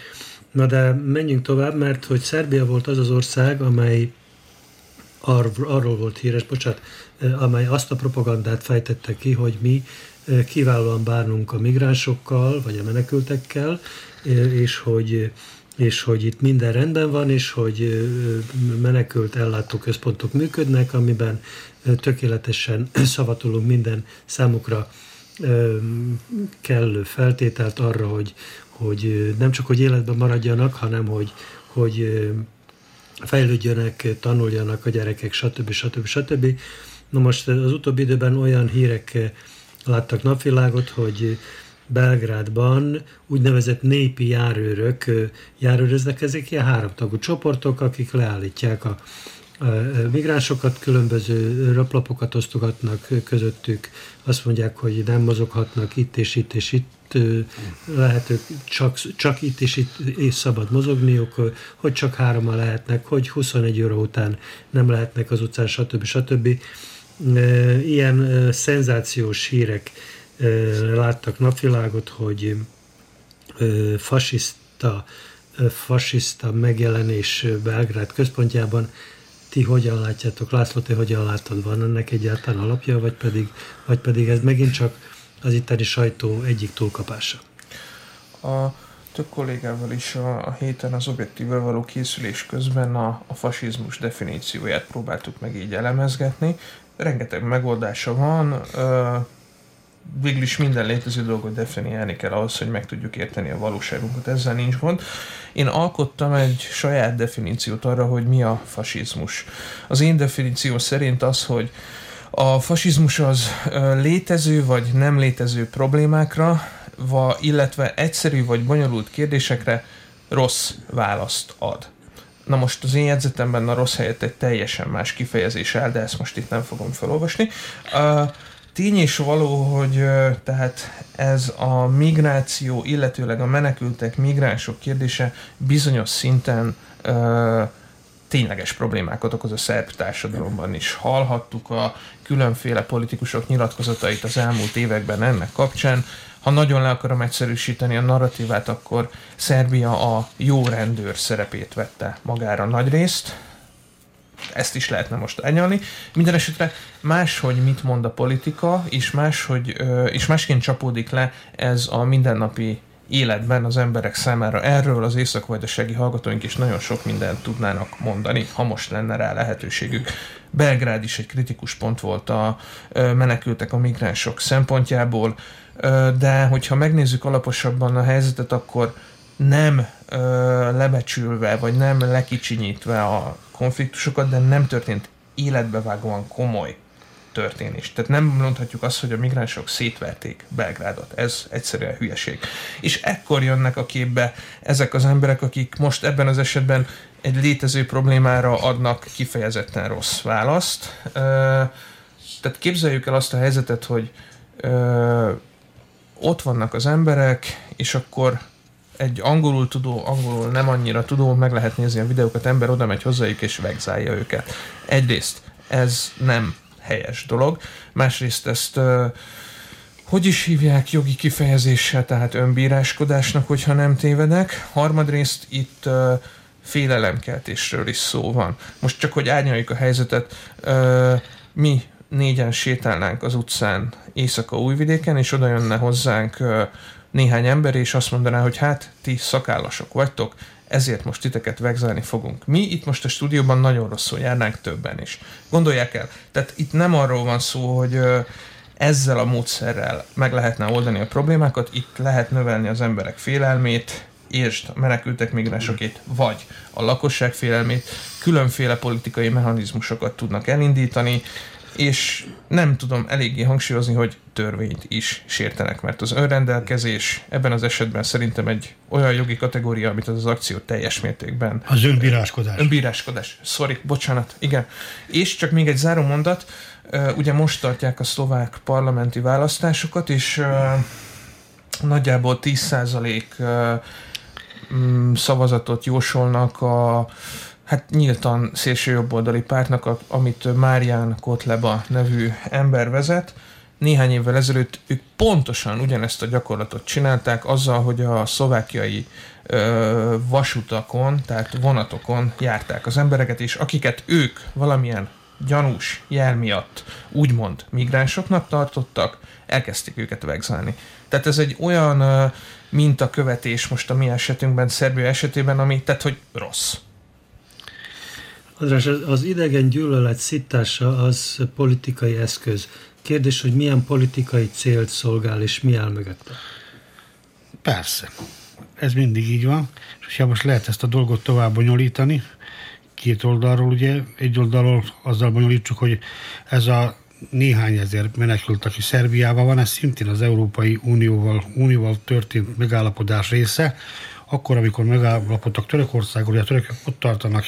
Na de menjünk tovább, mert hogy Szerbia volt az az ország, amely ar- arról volt híres, bocsánat, amely azt a propagandát fejtette ki, hogy mi kiválóan bánunk a migránsokkal, vagy a menekültekkel, és hogy és hogy itt minden rendben van, és hogy menekült ellátó központok működnek, amiben tökéletesen szavatolunk minden számukra kellő feltételt arra, hogy, hogy nem csak hogy életben maradjanak, hanem hogy, hogy fejlődjönek, tanuljanak a gyerekek, stb. stb. stb. Na most az utóbbi időben olyan hírek láttak napvilágot, hogy Belgrádban úgynevezett népi járőrök járőröznek, ezek ilyen háromtagú csoportok, akik leállítják a, migránsokat, különböző raplapokat osztogatnak közöttük, azt mondják, hogy nem mozoghatnak itt és itt és itt, lehetők, csak, csak itt és itt és szabad mozogniuk, hogy csak hárommal lehetnek, hogy 21 óra után nem lehetnek az utcán, stb. stb. Ilyen szenzációs hírek láttak napvilágot, hogy fasiszta, fasiszta megjelenés Belgrád központjában. Ti hogyan látjátok? László, te hogyan látod? Van ennek egyáltalán alapja, vagy pedig, vagy pedig ez megint csak az itteni sajtó egyik túlkapása? A több kollégával is a, a héten az objektívvel való készülés közben a, a fasizmus definícióját próbáltuk meg így elemezgetni. Rengeteg megoldása van, végül is minden létező dolgot definiálni kell ahhoz, hogy meg tudjuk érteni a valóságunkat, ezzel nincs gond. Én alkottam egy saját definíciót arra, hogy mi a fasizmus. Az én definíció szerint az, hogy a fasizmus az létező vagy nem létező problémákra, illetve egyszerű vagy bonyolult kérdésekre rossz választ ad. Na most az én jegyzetemben a rossz helyett egy teljesen más kifejezés áll, de ezt most itt nem fogom felolvasni. Uh, Tény és való, hogy tehát ez a migráció, illetőleg a menekültek, migránsok kérdése bizonyos szinten ö, tényleges problémákat okoz a szerb társadalomban is. Hallhattuk a különféle politikusok nyilatkozatait az elmúlt években ennek kapcsán. Ha nagyon le akarom egyszerűsíteni a narratívát, akkor Szerbia a jó rendőr szerepét vette magára nagy részt, ezt is lehetne most elnyalni. Minden esetre máshogy mit mond a politika, és, máshogy, és másként csapódik le ez a mindennapi életben az emberek számára. Erről az észak-vajdasági hallgatóink is nagyon sok mindent tudnának mondani, ha most lenne rá lehetőségük. Belgrád is egy kritikus pont volt a menekültek, a migránsok szempontjából, de hogyha megnézzük alaposabban a helyzetet, akkor nem lebecsülve, vagy nem lekicsinyítve a konfliktusokat, de nem történt életbevágóan komoly történés. Tehát nem mondhatjuk azt, hogy a migránsok szétverték Belgrádot. Ez egyszerűen hülyeség. És ekkor jönnek a képbe ezek az emberek, akik most ebben az esetben egy létező problémára adnak kifejezetten rossz választ. Tehát képzeljük el azt a helyzetet, hogy ott vannak az emberek, és akkor egy angolul tudó, angolul nem annyira tudó, meg lehet nézni a videókat, ember oda megy hozzájuk és vegzálja őket. Egyrészt ez nem helyes dolog, másrészt ezt uh, hogy is hívják jogi kifejezéssel, tehát önbíráskodásnak, hogyha nem tévedek. Harmadrészt itt uh, félelemkeltésről is szó van. Most csak, hogy árnyaljuk a helyzetet, uh, mi négyen sétálnánk az utcán éjszaka újvidéken, és oda jönne hozzánk uh, néhány ember, és azt mondaná, hogy hát ti szakállasok vagytok, ezért most titeket vegzálni fogunk. Mi itt most a stúdióban nagyon rosszul járnánk többen is. Gondolják el, tehát itt nem arról van szó, hogy ezzel a módszerrel meg lehetne oldani a problémákat, itt lehet növelni az emberek félelmét, és a menekültek migránsokét, vagy a lakosság félelmét, különféle politikai mechanizmusokat tudnak elindítani, és nem tudom eléggé hangsúlyozni, hogy törvényt is sértenek, mert az önrendelkezés ebben az esetben szerintem egy olyan jogi kategória, amit az, az akció teljes mértékben... Az önbíráskodás. Önbíráskodás. Sorry, bocsánat. Igen. És csak még egy záró mondat. Ugye most tartják a szlovák parlamenti választásokat, és nagyjából 10% mm, szavazatot jósolnak a hát nyíltan szélsőjobboldali pártnak, amit Márián Kotleba nevű ember vezet. Néhány évvel ezelőtt ők pontosan ugyanezt a gyakorlatot csinálták azzal, hogy a szlovákiai ö, vasutakon, tehát vonatokon járták az embereket, és akiket ők valamilyen gyanús jel miatt úgymond migránsoknak tartottak, elkezdték őket vegzálni. Tehát ez egy olyan mintakövetés most a mi esetünkben, Szerbia esetében, ami, tehát hogy rossz. András, az idegen gyűlölet szítása az politikai eszköz. Kérdés, hogy milyen politikai célt szolgál, és mi áll mögötte? Persze. Ez mindig így van. És ha most lehet ezt a dolgot tovább bonyolítani, két oldalról ugye, egy oldalról azzal bonyolítsuk, hogy ez a néhány ezer menekült, aki Szerbiában van, ez szintén az Európai Unióval, Unióval történt megállapodás része, akkor, amikor megállapodtak Törökországról, a törökök ott tartanak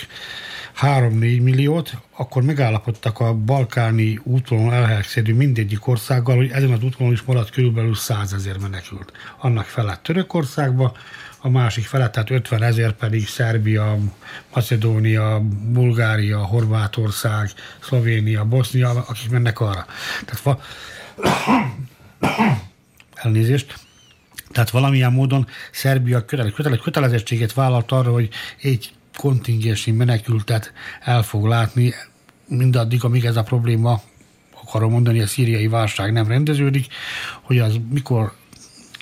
3-4 milliót, akkor megállapodtak a balkáni útvonalon elhelyezkedő mindegyik országgal, hogy ezen az útvonalon is maradt körülbelül 100 ezer menekült. Annak felett Törökországba, a másik felett, tehát 50 ezer pedig Szerbia, Macedónia, Bulgária, Horvátország, Szlovénia, Bosznia, akik mennek arra. Tehát va- elnézést, tehát valamilyen módon Szerbia kötele, kötelezettséget vállalt arra, hogy egy kontingensi menekültet el fog látni mindaddig, amíg ez a probléma, akarom mondani, a szíriai válság nem rendeződik, hogy az mikor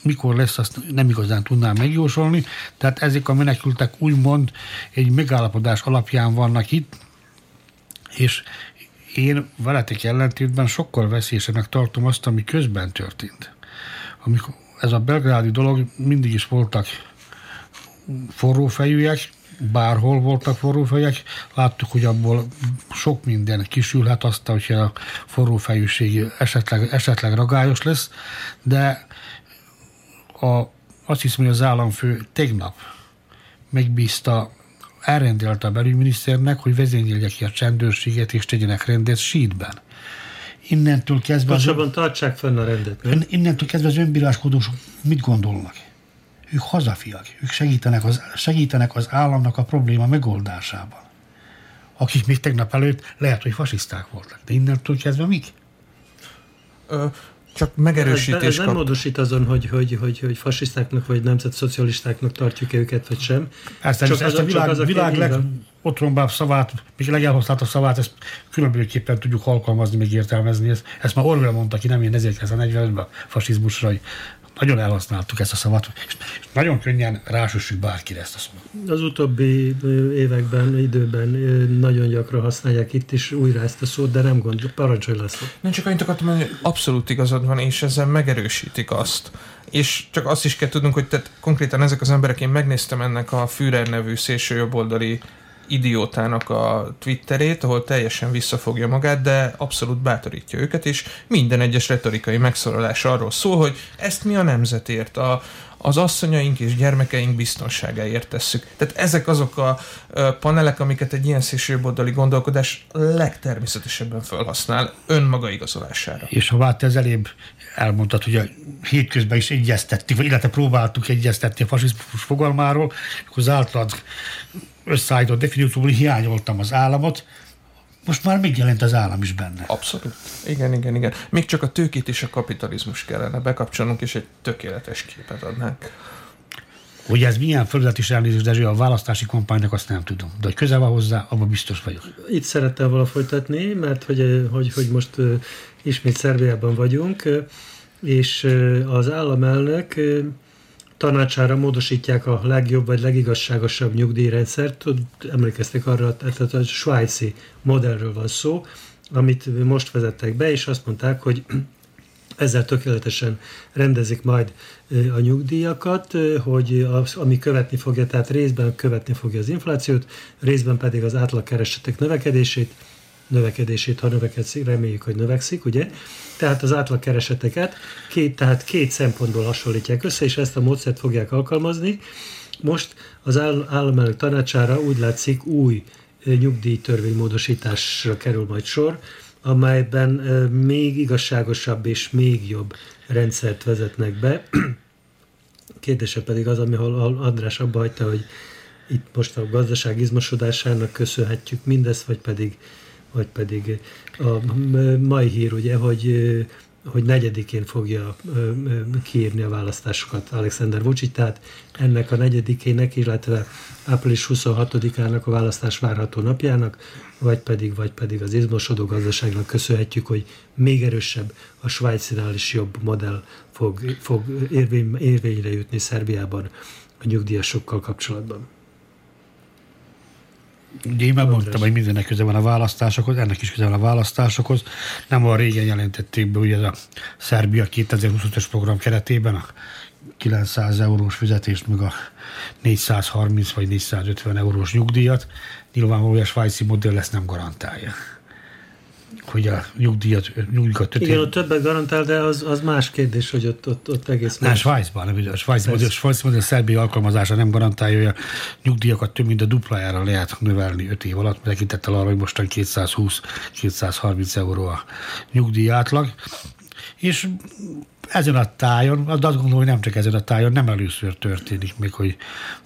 mikor lesz, azt nem igazán tudnám megjósolni. Tehát ezek a menekültek úgymond egy megállapodás alapján vannak itt, és én veletek ellentétben sokkal veszélyesebbnek tartom azt, ami közben történt. Amikor ez a belgrádi dolog mindig is voltak forrófejűek, bárhol voltak forrófejek, láttuk, hogy abból sok minden kisülhet azt, hogyha a forrófejűség esetleg, esetleg ragályos lesz, de a, azt hiszem, hogy az államfő tegnap megbízta, elrendelte a belügyminiszternek, hogy vezényelje ki a csendőrséget és tegyenek rendet sítben. Innentől kezdve... Pontosabban tartsák fenn a rendet, nem? Innentől kezdve az önbíráskodósok mit gondolnak? Ők hazafiak, ők segítenek az, segítenek az államnak a probléma megoldásában. Akik még tegnap előtt lehet, hogy fasiszták voltak, de innentől kezdve mik? Ö, csak megerősítés ez, ez nem kap... módosít azon, hogy, hogy, hogy, hogy fasisztáknak vagy nemzetszocialistáknak tartjuk-e őket, vagy sem. Persze, csak ezt az, a világ, az a világ leg otrombabb szavát, még legelhasználtabb szavát, ezt különbözőképpen tudjuk alkalmazni, még értelmezni. Ezt, ezt már Orwell mondta ki, nem én 1945-ben a fasizmusra, hogy nagyon elhasználtuk ezt a szavat, és nagyon könnyen rásüssük bárkire ezt a szót. Az utóbbi években, időben nagyon gyakran használják itt is újra ezt a szót, de nem gond, parancsolj lesz. Nem csak annyit akartam mondani, hogy abszolút igazad van, és ezzel megerősítik azt. És csak azt is kell tudnunk, hogy tehát konkrétan ezek az emberek, én megnéztem ennek a Führer nevű szélsőjobboldali idiótának a Twitterét, ahol teljesen visszafogja magát, de abszolút bátorítja őket, és minden egyes retorikai megszólalás arról szól, hogy ezt mi a nemzetért, a, az asszonyaink és gyermekeink biztonságáért tesszük. Tehát ezek azok a panelek, amiket egy ilyen szélsőboldali gondolkodás legtermészetesebben felhasznál önmaga igazolására. És ha vált ez elébb elmondtad, hogy a hétközben is egyeztettük, illetve próbáltuk egyeztetni a fasizmus fogalmáról, akkor az általad összeállított definícióból hiányoltam az államot, most már megjelent az állam is benne. Abszolút. Igen, igen, igen. Még csak a tőkét és a kapitalizmus kellene bekapcsolnunk, és egy tökéletes képet adnánk. Hogy ez milyen földet is elnézést, de a választási kampánynak azt nem tudom. De hogy közel van hozzá, abban biztos vagyok. Itt szerettem volna folytatni, mert hogy, hogy, hogy most ismét Szerbiában vagyunk, és az államelnök tanácsára módosítják a legjobb vagy legigazságosabb nyugdíjrendszert. Emlékeztek arra, tehát a svájci modellről van szó, amit most vezettek be, és azt mondták, hogy ezzel tökéletesen rendezik majd a nyugdíjakat, hogy az, ami követni fogja, tehát részben követni fogja az inflációt, részben pedig az átlagkeresetek növekedését, növekedését, ha növekedszik, reméljük, hogy növekszik, ugye? Tehát az átlagkereseteket két, tehát két szempontból hasonlítják össze, és ezt a módszert fogják alkalmazni. Most az államelnök tanácsára úgy látszik új nyugdíjtörvénymódosításra kerül majd sor, amelyben még igazságosabb és még jobb rendszert vezetnek be. kérdése pedig az, ahol András abba hagyta, hogy itt most a gazdaság izmosodásának köszönhetjük mindezt, vagy pedig, vagy pedig a mai hír, ugye, hogy hogy negyedikén fogja kiírni a választásokat Alexander Vucic, tehát ennek a negyedikének, illetve április 26-ának a választás várható napjának, vagy pedig, vagy pedig az izmosodó gazdaságnak köszönhetjük, hogy még erősebb, a Svájcinál is jobb modell fog, fog érvény, érvényre jutni Szerbiában a nyugdíjasokkal kapcsolatban. Ugye én mondtam, hogy mindennek köze van a választásokhoz, ennek is köze van a választásokhoz. Nem olyan régen jelentették be ugye ez a Szerbia 2025-ös program keretében a 900 eurós fizetést, meg a 430 vagy 450 eurós nyugdíjat. Nyilvánvalóan a svájci modell ezt nem garantálja hogy a nyugdíjat, nyugdíjat többet. Igen, ott többet garantál, de az, az más kérdés, hogy ott, ott, ott egész más. Svájcban, nem, a Svájc modell, Svájc modell szerbi alkalmazása nem garantálja, hogy a nyugdíjakat több mint a duplájára lehet növelni 5 év alatt, tekintettel arra, hogy mostan 220-230 euró a nyugdíj átlag. És ezen a tájon, azt gondolom, hogy nem csak ezen a tájon, nem először történik még, hogy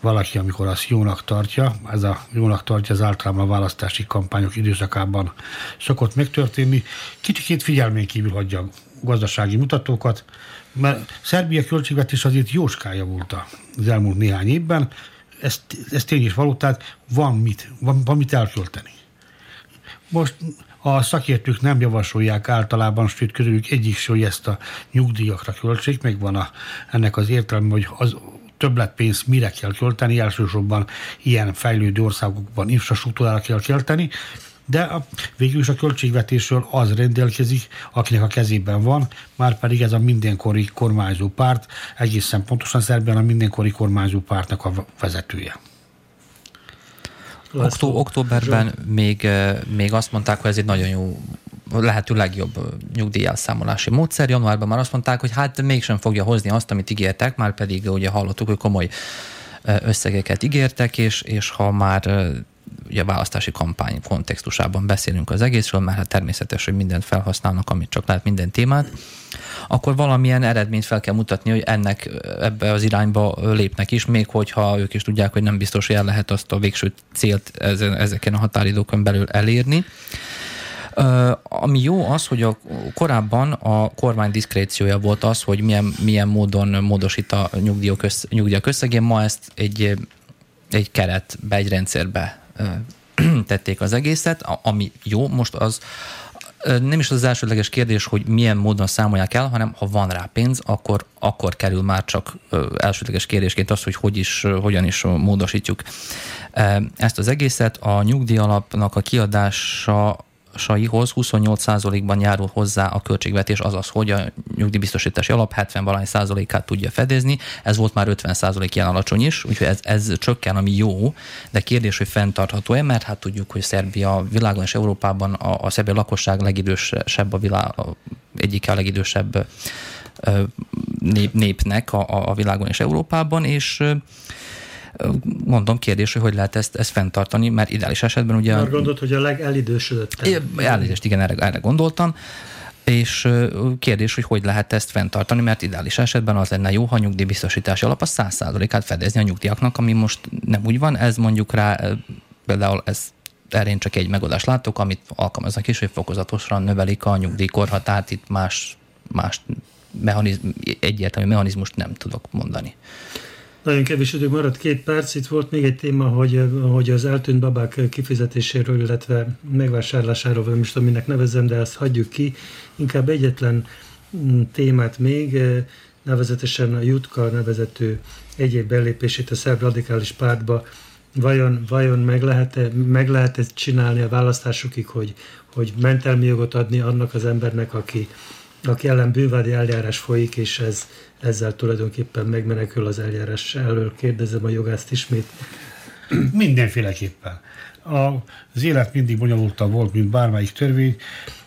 valaki, amikor azt jónak tartja, ez a jónak tartja az általában a választási kampányok időszakában szokott megtörténni, kicsikét figyelmén kívül hagyja a gazdasági mutatókat, mert Szerbia költségvetés azért jóskája volt az elmúlt néhány évben, ez, ez tény is való, tehát van mit, van, van mit elkölteni. Most a szakértők nem javasolják általában, sőt közülük egyik se, hogy ezt a nyugdíjakra költsék, meg van a, ennek az értelme, hogy az többletpénzt mire kell költeni, elsősorban ilyen fejlődő országokban infrastruktúrára kell költeni, de a, végül is a költségvetésről az rendelkezik, akinek a kezében van, már pedig ez a mindenkori kormányzó párt, egészen pontosan Szerbián a mindenkori kormányzó pártnak a vezetője. Októ, októberben még, még azt mondták, hogy ez egy nagyon jó lehető legjobb nyugdíjelszámolási módszer. Januárban már azt mondták, hogy hát mégsem fogja hozni azt, amit ígértek, már pedig ugye hallottuk, hogy komoly összegeket ígértek, és, és ha már ugye választási kampány kontextusában beszélünk az egészről, mert hát természetes, hogy mindent felhasználnak, amit csak lehet minden témát, akkor valamilyen eredményt fel kell mutatni, hogy ennek ebbe az irányba lépnek is, még hogyha ők is tudják, hogy nem biztos, hogy el lehet azt a végső célt ezeken a határidókon belül elérni. Uh, ami jó az, hogy a, korábban a kormány diszkréciója volt az, hogy milyen, milyen módon módosít a nyugdíjak, össz, nyugdíjak összegén. Ma ezt egy, egy keretbe, egy rendszerbe tették az egészet. Ami jó most az, nem is az elsődleges kérdés, hogy milyen módon számolják el, hanem ha van rá pénz, akkor, akkor kerül már csak elsődleges kérdésként az, hogy hogy is, hogyan is módosítjuk ezt az egészet. A nyugdíjalapnak a kiadása saihoz 28%-ban járul hozzá a költségvetés, azaz, hogy a nyugdíjbiztosítási alap 70 valány százalékát tudja fedezni. Ez volt már 50 százalék ilyen alacsony is, úgyhogy ez, ez csökken, ami jó, de kérdés, hogy fenntartható-e, mert hát tudjuk, hogy Szerbia világon és Európában a, a szerbia lakosság legidősebb, a világ, egyik a legidősebb nép, népnek a, a világon és Európában, és mondom, kérdés, hogy hogy lehet ezt, ezt fenntartani, mert ideális esetben ugye... Már gondolt, hogy a legelidősödött. Elnézést, igen, erre, erre gondoltam. És kérdés, hogy hogy lehet ezt fenntartani, mert ideális esetben az lenne jó, ha a nyugdíjbiztosítási alap a 100%-át fedezni a nyugdíjaknak, ami most nem úgy van, ez mondjuk rá, például ez erre én csak egy megoldást látok, amit alkalmaznak is, hogy fokozatosan növelik a nyugdíjkorhatárt, itt más, más mechanizm, egyértelmű mechanizmust nem tudok mondani. Nagyon kevés idő maradt, két perc. Itt volt még egy téma, hogy, hogy az eltűnt babák kifizetéséről, illetve megvásárlásáról, vagy most aminek nevezem, de ezt hagyjuk ki. Inkább egyetlen mm, témát még, nevezetesen a Jutka nevezető egyéb belépését a szerb radikális pártba vajon, vajon meg lehet-e, meg lehet -e csinálni a választásokig, hogy, hogy mentelmi jogot adni annak az embernek, aki ellen bűnvádi eljárás folyik, és ez, ezzel tulajdonképpen megmenekül az eljárás elől. Kérdezem a jogást ismét. Mindenféleképpen. Az élet mindig bonyolultabb volt, mint bármelyik törvény.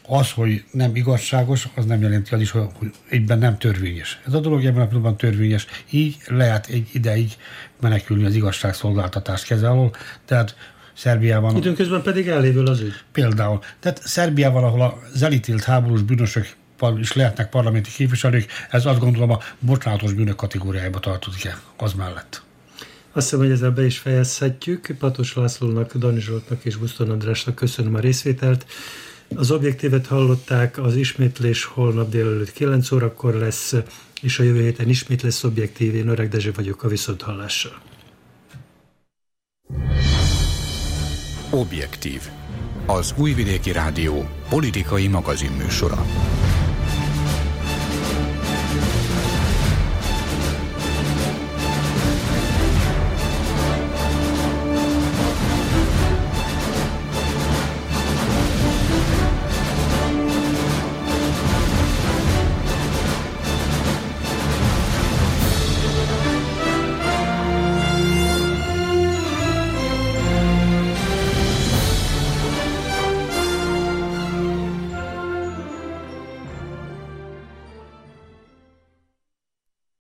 Az, hogy nem igazságos, az nem jelenti az is, hogy egyben nem törvényes. Ez a dolog ebben a pillanatban törvényes. Így lehet egy ideig menekülni az igazságszolgáltatás keze alól. Tehát Szerbiában... Időnközben pedig elévül az ügy. Például. Tehát Szerbiában, ahol az elítélt háborús bűnösök is lehetnek parlamenti képviselők, ez azt gondolom a bocsánatos bűnök kategóriájába tartozik -e, az mellett. Azt hiszem, hogy ezzel be is fejezhetjük. Patos Lászlónak, Dani Zsoltnak és Buszton Andrásnak köszönöm a részvételt. Az objektívet hallották, az ismétlés holnap délelőtt 9 órakor lesz, és a jövő héten ismét lesz objektív. Én Öreg Dezső vagyok a Viszonthallással. Objektív. Az Újvidéki Rádió politikai magazinműsora.